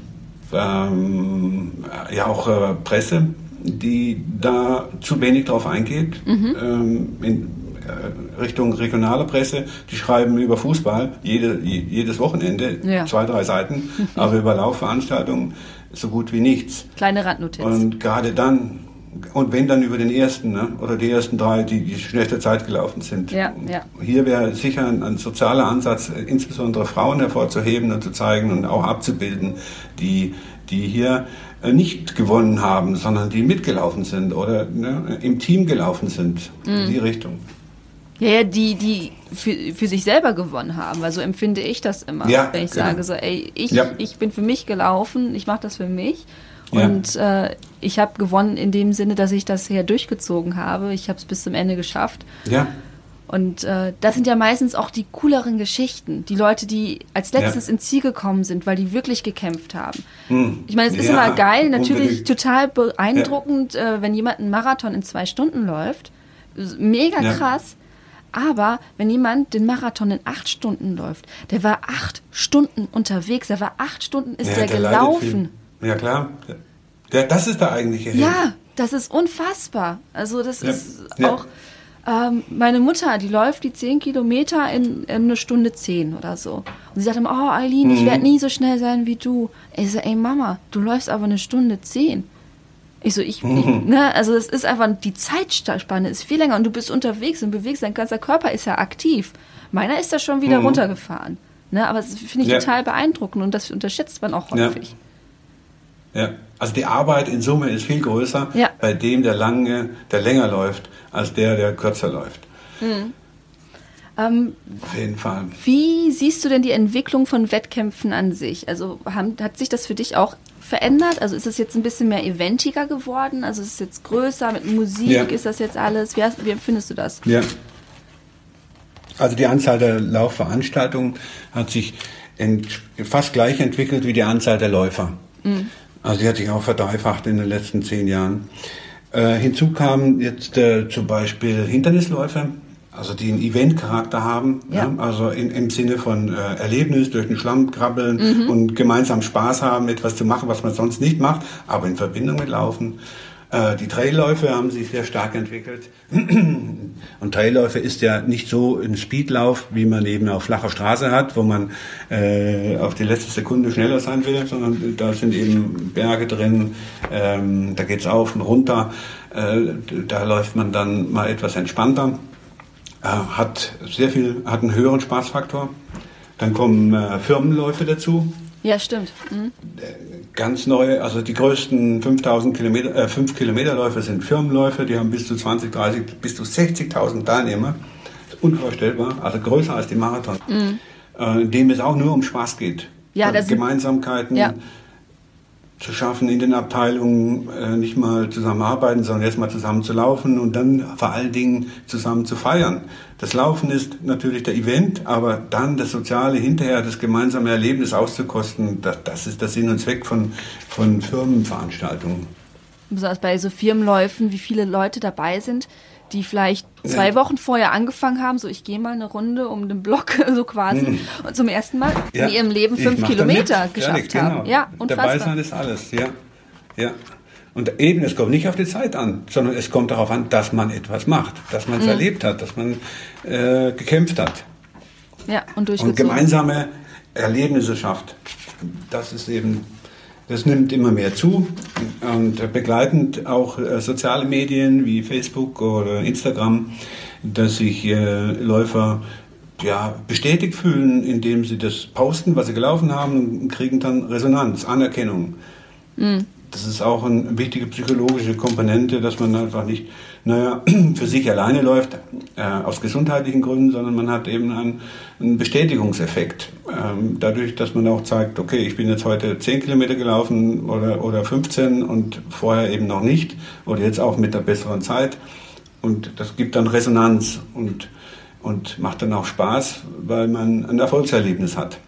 A: ähm, ja auch äh, Presse, die da zu wenig drauf eingeht. Mhm. Ähm, in, äh, Richtung regionale Presse, die schreiben über Fußball jede, jedes Wochenende ja. zwei, drei Seiten, [laughs] aber über Laufveranstaltungen so gut wie nichts.
C: Kleine Randnotiz.
A: Und gerade dann, Und wenn dann über den ersten ne? oder die ersten drei, die die schnellste Zeit gelaufen sind.
C: Ja, ja.
A: Hier wäre sicher ein, ein, sozialer Ansatz, insbesondere Frauen hervorzuheben und zu zeigen und auch abzubilden, die, die hier äh, nicht gewonnen haben, sondern die mitgelaufen sind oder ne, im Team gelaufen sind mhm. in die Richtung.
C: Ja, ja, die, die für, für sich selber gewonnen haben, weil so empfinde ich das immer, ja, wenn ich genau. sage so, ey, ich, ja. ich bin für mich gelaufen, ich mache das für mich und ja. äh, ich habe gewonnen in dem Sinne, dass ich das hier durchgezogen habe. Ich habe es bis zum Ende geschafft.
A: Ja.
C: Und äh, das sind ja meistens auch die cooleren Geschichten. Die Leute, die als letztes ja. ins Ziel gekommen sind, weil die wirklich gekämpft haben. Hm. Ich meine, es ist ja, immer geil, natürlich unbedingt. total beeindruckend, ja. äh, wenn jemand einen Marathon in zwei Stunden läuft. Mega krass. Aber wenn jemand den Marathon in acht Stunden läuft, der war acht Stunden unterwegs, der war acht Stunden ist der, der gelaufen.
A: Ja, klar. Der, das ist der eigentliche
C: Held. Ja, das ist unfassbar. Also das ja. ist ja. auch ähm, meine Mutter, die läuft die zehn Kilometer in, in eine Stunde zehn oder so. Und sie sagt immer, oh Eileen, mhm. ich werde nie so schnell sein wie du. Ich so, ey Mama, du läufst aber eine Stunde zehn. Ich so, ich, mhm. ich ne, also es ist einfach, die Zeitspanne ist viel länger und du bist unterwegs und bewegst, dein ganzer Körper ist ja aktiv. Meiner ist da schon wieder mhm. runtergefahren. Ne, aber das finde ich ja. total beeindruckend und das unterschätzt man auch häufig.
A: Ja. Ja, also die Arbeit in Summe ist viel größer ja. bei dem, der lange, der länger läuft, als der, der kürzer läuft. Mhm. Ähm, Auf jeden Fall.
C: Wie siehst du denn die Entwicklung von Wettkämpfen an sich? Also haben, hat sich das für dich auch verändert? Also ist es jetzt ein bisschen mehr eventiger geworden? Also ist es jetzt größer mit Musik? Ja. Ist das jetzt alles? Wie, wie empfindest du das?
A: Ja. Also die Anzahl der Laufveranstaltungen hat sich fast gleich entwickelt wie die Anzahl der Läufer. Mhm. Also die hat sich auch verdreifacht in den letzten zehn Jahren. Äh, hinzu kamen jetzt äh, zum Beispiel Hindernisläufe, also die einen Event-Charakter haben, ja. ja also in, im Sinne von äh, Erlebnis, durch den Schlamm krabbeln mhm. und gemeinsam Spaß haben, etwas zu machen, was man sonst nicht macht, aber in Verbindung mit Laufen. Äh, die Trailläufe haben sich sehr stark entwickelt. [clears throat] Und Trailläufe ist ja nicht so ein Speedlauf, wie man eben auf flacher Straße hat, wo man äh, auf die letzte Sekunde schneller sein will, sondern da sind eben Berge drin, ähm, da geht's auf und runter. Äh, da läuft man dann mal etwas entspannter. Äh, hat sehr viel, hat einen höheren Spaßfaktor. Dann kommen äh, Firmenläufe dazu.
C: Ja, stimmt. Mhm.
A: Ganz neu, also die größten 5000 Kilometer, äh, 5 Kilometerläufe sind Firmenläufe, die haben bis zu 20, 30, bis zu 60.000 Teilnehmer. unvorstellbar, also größer als die Marathon. Mhm. Äh, in dem es auch nur um Spaß geht.
C: Ja,
A: das Gemeinsamkeiten. Ja zu schaffen, in den Abteilungen äh, nicht mal zusammenarbeiten, sondern erstmal zusammen zu laufen und dann vor allen Dingen zusammen zu feiern. Das Laufen ist natürlich der Event, aber dann das Soziale hinterher, das gemeinsame Erlebnis auszukosten, das, das ist der Sinn und Zweck von, von Firmenveranstaltungen.
C: Besonders bei so Firmenläufen, wie viele Leute dabei sind, die vielleicht zwei Wochen vorher angefangen haben, so ich gehe mal eine Runde um den Block, [laughs] so quasi, mhm. und zum ersten Mal ja, in ihrem Leben fünf Kilometer geschafft ja, genau. haben.
A: Ja, unfassbar. Dabei sein ist alles, ja. ja. Und eben, es kommt nicht auf die Zeit an, sondern es kommt darauf an, dass man etwas macht, dass man es mhm. erlebt hat, dass man äh, gekämpft hat.
C: Ja, und durchgezogen.
A: Und gemeinsame Erlebnisse schafft. Das ist eben das nimmt immer mehr zu und begleitend auch äh, soziale Medien wie Facebook oder Instagram, dass sich äh, Läufer ja, bestätigt fühlen, indem sie das posten, was sie gelaufen haben und kriegen dann Resonanz, Anerkennung. Mhm das ist auch eine wichtige psychologische Komponente, dass man einfach nicht, naja, [clears throat] für sich alleine läuft, äh, aus gesundheitlichen Gründen, sondern man hat eben einen, einen Bestätigungseffekt. Ähm, dadurch, dass man auch zeigt, okay, ich bin jetzt heute 10 Kilometer gelaufen oder, oder 15 und vorher eben noch nicht oder jetzt auch mit der besseren Zeit. Und das gibt dann Resonanz und, und macht dann auch Spaß, weil man ein Erfolgserlebnis hat.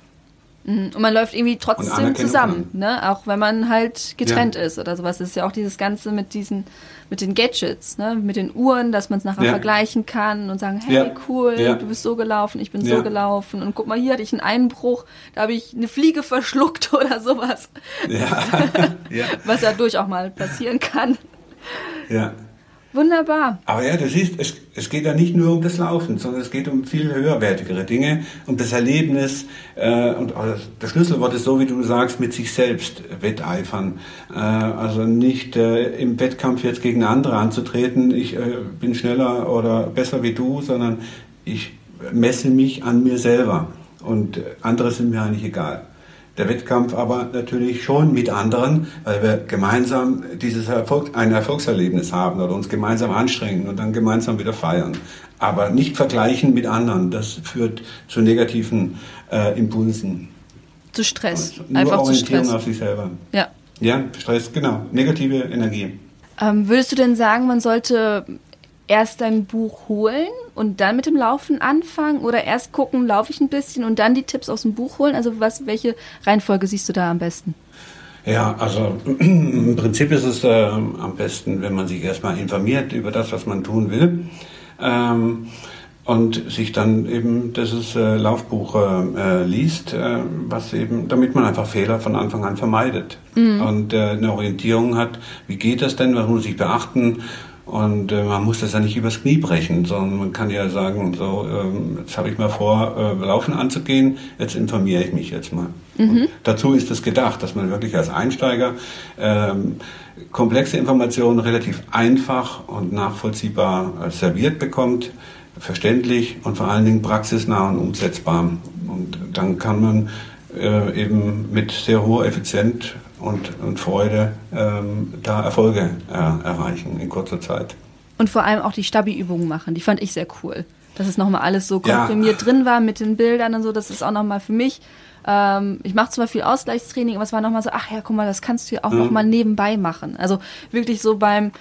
C: Mhm. Und man läuft irgendwie trotzdem zusammen, ne? Auch wenn man halt getrennt ja. ist oder sowas. Das ist ja auch dieses Ganze mit diesen, mit den Gadgets, ne? Mit den Uhren, dass man es nachher ja. vergleichen kann und sagen, hey, ja. cool, du bist so gelaufen, ich bin so gelaufen. Und guck mal, hier hatte ich einen Einbruch, da habe ich eine Fliege verschluckt [laughs] oder sowas. [laughs] Ja. Was ja durchaus mal passieren kann.
A: Ja.
C: Wunderbar.
A: Aber ja, du siehst, es, es geht ja nicht nur um das Laufen, sondern es geht um viel höherwertigere Dinge, um das Erlebnis. Äh, und das Schlüsselwort ist so, wie du sagst, mit sich selbst wetteifern. Äh, also nicht äh, im Wettkampf jetzt gegen andere anzutreten, ich äh, bin schneller oder besser wie du, sondern ich messe mich an mir selber. Und andere sind mir eigentlich egal der Wettkampf aber natürlich schon mit anderen, weil wir gemeinsam dieses Erfolg, ein Erfolgserlebnis haben oder uns gemeinsam anstrengen und dann gemeinsam wieder feiern. Aber nicht vergleichen mit anderen, das führt zu negativen äh, Impulsen.
C: Zu Stress.
A: Also Einfach zu Stress. auf sich selber.
C: Ja.
A: Ja, Stress, genau. Negative Energie.
C: Ähm, würdest du denn sagen, man sollte erst dein Buch holen und dann mit dem Laufen anfangen oder erst gucken, laufe ich ein bisschen und dann die Tipps aus dem Buch holen? Also was, welche Reihenfolge siehst du da am besten?
A: Ja, also [clears throat] im Prinzip ist es äh, am besten, wenn man sich erstmal informiert über das, was man tun will. Ähm, und sich dann eben dieses äh, Laufbuch äh, liest, äh, was eben, damit man einfach Fehler von Anfang an vermeidet mhm. und äh, eine Orientierung hat, wie geht das denn, was muss ich beachten und äh, man muss das ja nicht übers Knie brechen, sondern man kann ja sagen, so, ähm, jetzt habe ich mal vor, äh, Laufen anzugehen, jetzt informiere ich mich jetzt mal. Mhm. Dazu ist es gedacht, dass man wirklich als Einsteiger ähm, komplexe Informationen relativ einfach und nachvollziehbar äh, serviert bekommt, verständlich und vor allen Dingen praxisnah und umsetzbar. Und dann kann man äh, eben mit sehr hoher Effizienz und, und Freude ähm, da Erfolge äh, erreichen in kurzer Zeit.
C: Und vor allem auch die Stabi-Übungen machen, die fand ich sehr cool. Dass es nochmal alles so komprimiert ja. drin war mit den Bildern und so, das ist auch nochmal für mich ähm, ich mache zwar viel Ausgleichstraining, aber es war nochmal so, ach ja, guck mal, das kannst du ja auch mhm. nochmal nebenbei machen. Also wirklich so beim,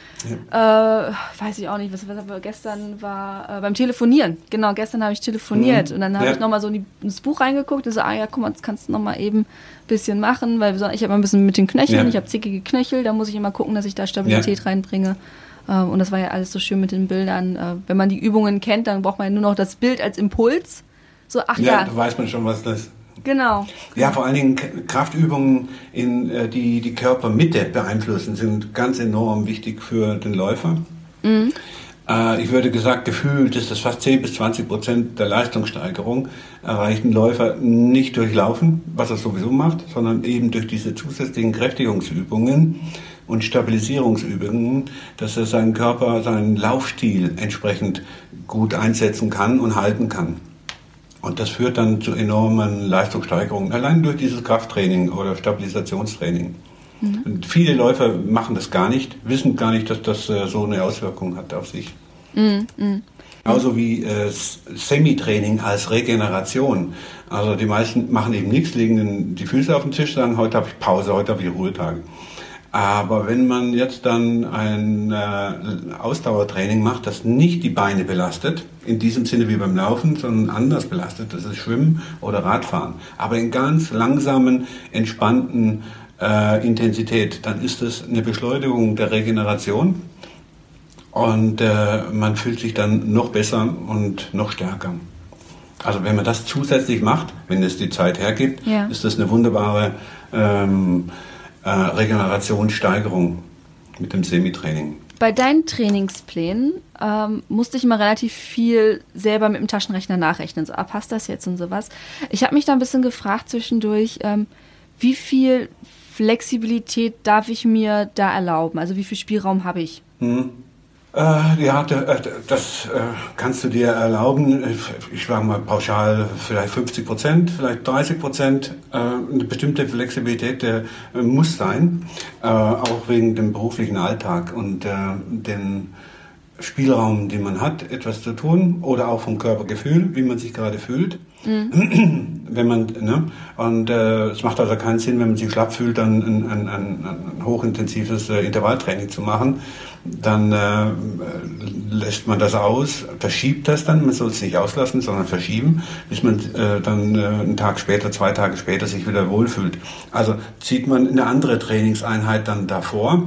C: ja. äh, weiß ich auch nicht, was, was gestern war, äh, beim Telefonieren. Genau, gestern habe ich telefoniert mhm. und dann habe ja. ich nochmal so in das Buch reingeguckt und so, ah ja, guck mal, das kannst du nochmal eben bisschen machen, weil ich habe ein bisschen mit den Knöcheln, ja. ich habe zickige Knöchel, da muss ich immer gucken, dass ich da Stabilität reinbringe. Äh, und das war ja alles so schön mit den Bildern. Äh, wenn man die Übungen kennt, dann braucht man ja nur noch das Bild als Impuls. So, ach ja.
A: Ja, da weiß man schon, was das ist.
C: Genau.
A: Ja, vor allen Dingen Kraftübungen, in, äh, die die Körpermitte beeinflussen, sind ganz enorm wichtig für den Läufer. Mhm. Äh, ich würde gesagt, gefühlt ist das fast 10 bis 20 Prozent der Leistungssteigerung erreicht ein Läufer nicht durch Laufen, was er sowieso macht, sondern eben durch diese zusätzlichen Kräftigungsübungen und Stabilisierungsübungen, dass er seinen Körper, seinen Laufstil entsprechend gut einsetzen kann und halten kann. Und das führt dann zu enormen Leistungssteigerungen, allein durch dieses Krafttraining oder Stabilisationstraining. Mhm. Und viele Läufer machen das gar nicht, wissen gar nicht, dass das äh, so eine Auswirkung hat auf sich. Mhm. Mhm. Genauso wie äh, Semi-Training als Regeneration. Also die meisten machen eben nichts, legen die Füße auf den Tisch, sagen, heute habe ich Pause, heute habe ich Ruhetag. Aber wenn man jetzt dann ein äh, Ausdauertraining macht, das nicht die Beine belastet, in diesem Sinne wie beim Laufen, sondern anders belastet, das ist Schwimmen oder Radfahren, aber in ganz langsamen, entspannten äh, Intensität, dann ist es eine Beschleunigung der Regeneration und äh, man fühlt sich dann noch besser und noch stärker. Also wenn man das zusätzlich macht, wenn es die Zeit hergibt, ja. ist das eine wunderbare ähm, äh, Regenerationssteigerung mit dem Semitraining.
C: Bei deinen Trainingsplänen ähm, musste ich immer relativ viel selber mit dem Taschenrechner nachrechnen. So, ah, passt das jetzt und sowas. Ich habe mich da ein bisschen gefragt zwischendurch, ähm, wie viel Flexibilität darf ich mir da erlauben? Also wie viel Spielraum habe ich?
A: Hm. Äh, ja, äh, das äh, kannst du dir erlauben. Ich sage mal pauschal vielleicht 50 Prozent, vielleicht 30 Prozent. Eine bestimmte Flexibilität muss sein, auch wegen dem beruflichen Alltag und den Spielraum, den man hat, etwas zu tun oder auch vom Körpergefühl, wie man sich gerade fühlt. Mhm. [clears throat] Wenn man, ne? Und äh, es macht also keinen Sinn, wenn man sich schlapp fühlt, dann ein, ein, ein, ein hochintensives äh, Intervalltraining zu machen. Dann äh, lässt man das aus, verschiebt das dann, man soll es nicht auslassen, sondern verschieben, bis man äh, dann äh, einen Tag später, zwei Tage später sich wieder wohlfühlt. Also zieht man eine andere Trainingseinheit dann davor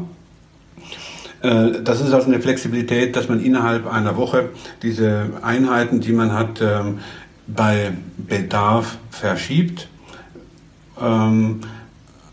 A: äh, das ist also eine Flexibilität, dass man innerhalb einer Woche diese Einheiten, die man hat, ähm, bei Bedarf verschiebt, ähm,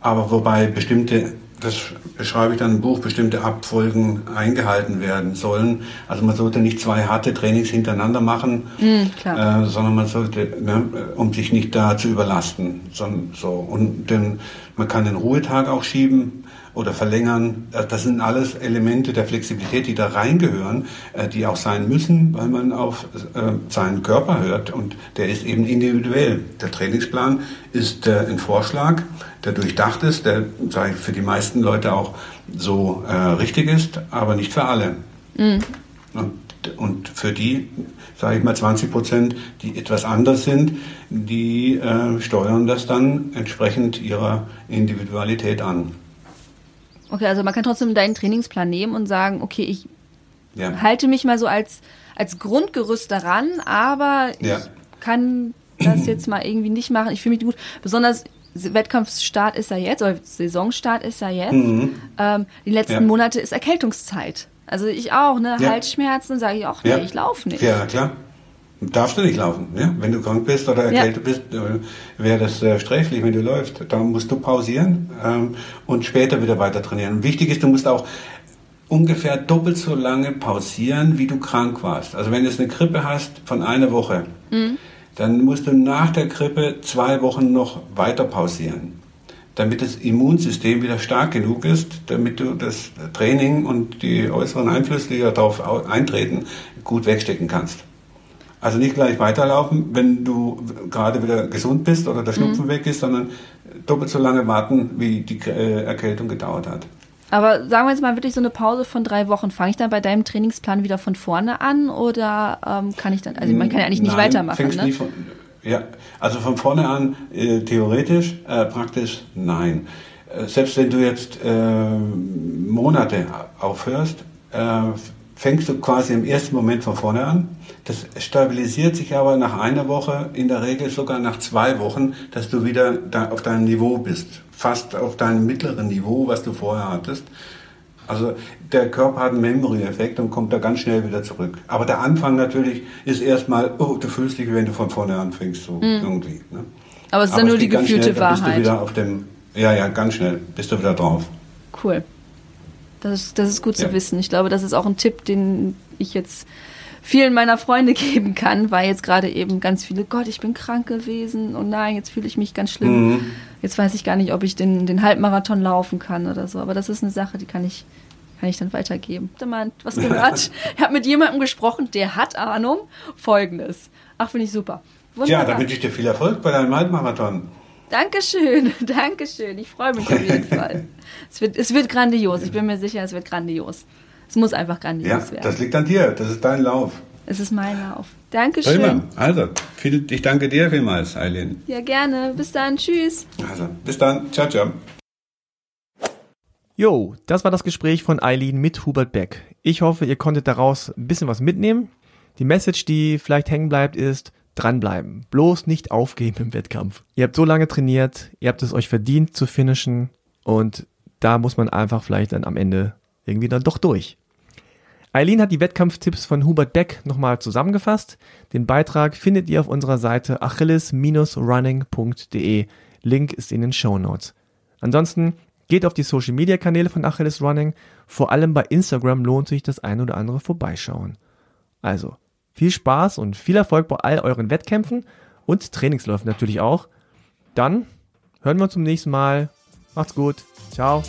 A: aber wobei bestimmte das beschreibe ich dann im Buch, bestimmte Abfolgen eingehalten werden sollen. Also man sollte nicht zwei harte Trainings hintereinander machen, mm, äh, sondern man sollte, ne, um sich nicht da zu überlasten. Sondern so. Und den, man kann den Ruhetag auch schieben oder verlängern. Äh, das sind alles Elemente der Flexibilität, die da reingehören, äh, die auch sein müssen, weil man auf äh, seinen Körper hört und der ist eben individuell. Der Trainingsplan ist ein Vorschlag, der durchdacht ist, der für die meisten Leute auch so richtig ist, aber nicht für alle. Mhm. Und, und für die, sage ich mal, 20 Prozent, die etwas anders sind, die äh, steuern das dann entsprechend ihrer Individualität an.
C: Okay, also man kann trotzdem deinen Trainingsplan nehmen und sagen, okay, ich ja. halte mich mal so als, als Grundgerüst daran, aber ja. ich kann das jetzt mal irgendwie nicht machen. Ich fühle mich gut. Besonders Wettkampfstart ist ja jetzt, oder Saisonstart ist ja jetzt. Mhm. Ähm, die letzten ja. Monate ist Erkältungszeit. Also ich auch, ne? Halsschmerzen, sage ich auch, nee, ich laufe nicht.
A: Ja, klar. Darfst du nicht laufen. Ja? Wenn du krank bist oder erkältet ja. bist, äh, wäre das äh, sträflich, wenn du läufst. Dann musst du pausieren ähm, und später wieder weiter trainieren. wichtig ist, du musst auch ungefähr doppelt so lange pausieren, wie du krank warst. Also wenn du eine Grippe hast von einer Woche, mhm. dann musst du nach der Grippe zwei Wochen noch weiter pausieren, damit das Immunsystem wieder stark genug ist, damit du das Training und die äußeren Einflüsse, die darauf eintreten, gut wegstecken kannst. Also nicht gleich weiterlaufen, wenn du gerade wieder gesund bist oder der Schnupfen mhm. weg ist, sondern doppelt so lange warten, wie die äh, Erkältung gedauert hat.
C: Aber sagen wir jetzt mal wirklich so eine Pause von drei Wochen. Fange ich dann bei deinem Trainingsplan wieder von vorne an oder ähm, kann ich dann, also man kann ja eigentlich nicht Nein, weitermachen, ne?
A: Von, ja, also von vorne an äh, theoretisch, äh, praktisch nein. Äh, selbst wenn du jetzt äh, Monate aufhörst, äh, fängst du quasi im ersten Moment von vorne an. Das stabilisiert sich aber nach einer Woche, in der Regel sogar nach zwei Wochen, dass du wieder da auf deinem Niveau bist. Fast auf deinem mittleren Niveau, was du vorher hattest. Also der Körper hat einen Memory-Effekt und kommt da ganz schnell wieder zurück. Aber der Anfang natürlich ist erstmal, oh, du fühlst dich, wenn du von vorne anfängst, so mhm. irgendwie. Ne?
C: Aber es ist dann nur die gefühlte schnell, Wahrheit.
A: Bist du wieder auf dem, ja, ja, ganz schnell bist du wieder drauf.
C: Cool. Das ist, das ist gut ja. zu wissen. Ich glaube, das ist auch ein Tipp, den ich jetzt vielen meiner Freunde [laughs] geben kann, weil jetzt gerade eben ganz viele, Gott, ich bin krank gewesen und nein, jetzt fühle ich mich ganz schlimm. Mhm. Jetzt weiß ich gar nicht, ob ich den, den Halbmarathon laufen kann oder so. Aber das ist eine Sache, die kann ich, kann ich dann weitergeben. Habt ihr mal was [laughs] gehört? ich habe mit jemandem gesprochen, der hat Ahnung. Folgendes. Ach, finde ich super.
A: Wunderbar. Ja, da wünsche ich dir viel Erfolg bei deinem Halbmarathon.
C: Dankeschön, [laughs] Dankeschön. Ich freue mich auf jeden [laughs] Fall. Es wird, es wird grandios. Ich bin mir sicher, es wird grandios. Es muss einfach grandios ja, werden.
A: Das liegt an dir. Das ist dein Lauf.
C: Es ist mein Lauf. Dankeschön.
A: Prima. Also, viel, ich danke dir vielmals, Eileen.
C: Ja, gerne. Bis dann. Tschüss.
A: Also, bis dann. Ciao, ciao.
B: Jo, das war das Gespräch von Eileen mit Hubert Beck. Ich hoffe, ihr konntet daraus ein bisschen was mitnehmen. Die Message, die vielleicht hängen bleibt, ist, dranbleiben. Bloß nicht aufgeben im Wettkampf. Ihr habt so lange trainiert, ihr habt es euch verdient zu finishen und da muss man einfach vielleicht dann am Ende irgendwie dann doch durch. Eileen hat die Wettkampftipps von Hubert Beck nochmal zusammengefasst. Den Beitrag findet ihr auf unserer Seite achilles-running.de. Link ist in den Show Notes. Ansonsten geht auf die Social Media Kanäle von Achilles Running. Vor allem bei Instagram lohnt sich das ein oder andere vorbeischauen. Also, viel Spaß und viel Erfolg bei all euren Wettkämpfen und Trainingsläufen natürlich auch. Dann hören wir uns zum nächsten Mal. Macht's gut. Ciao.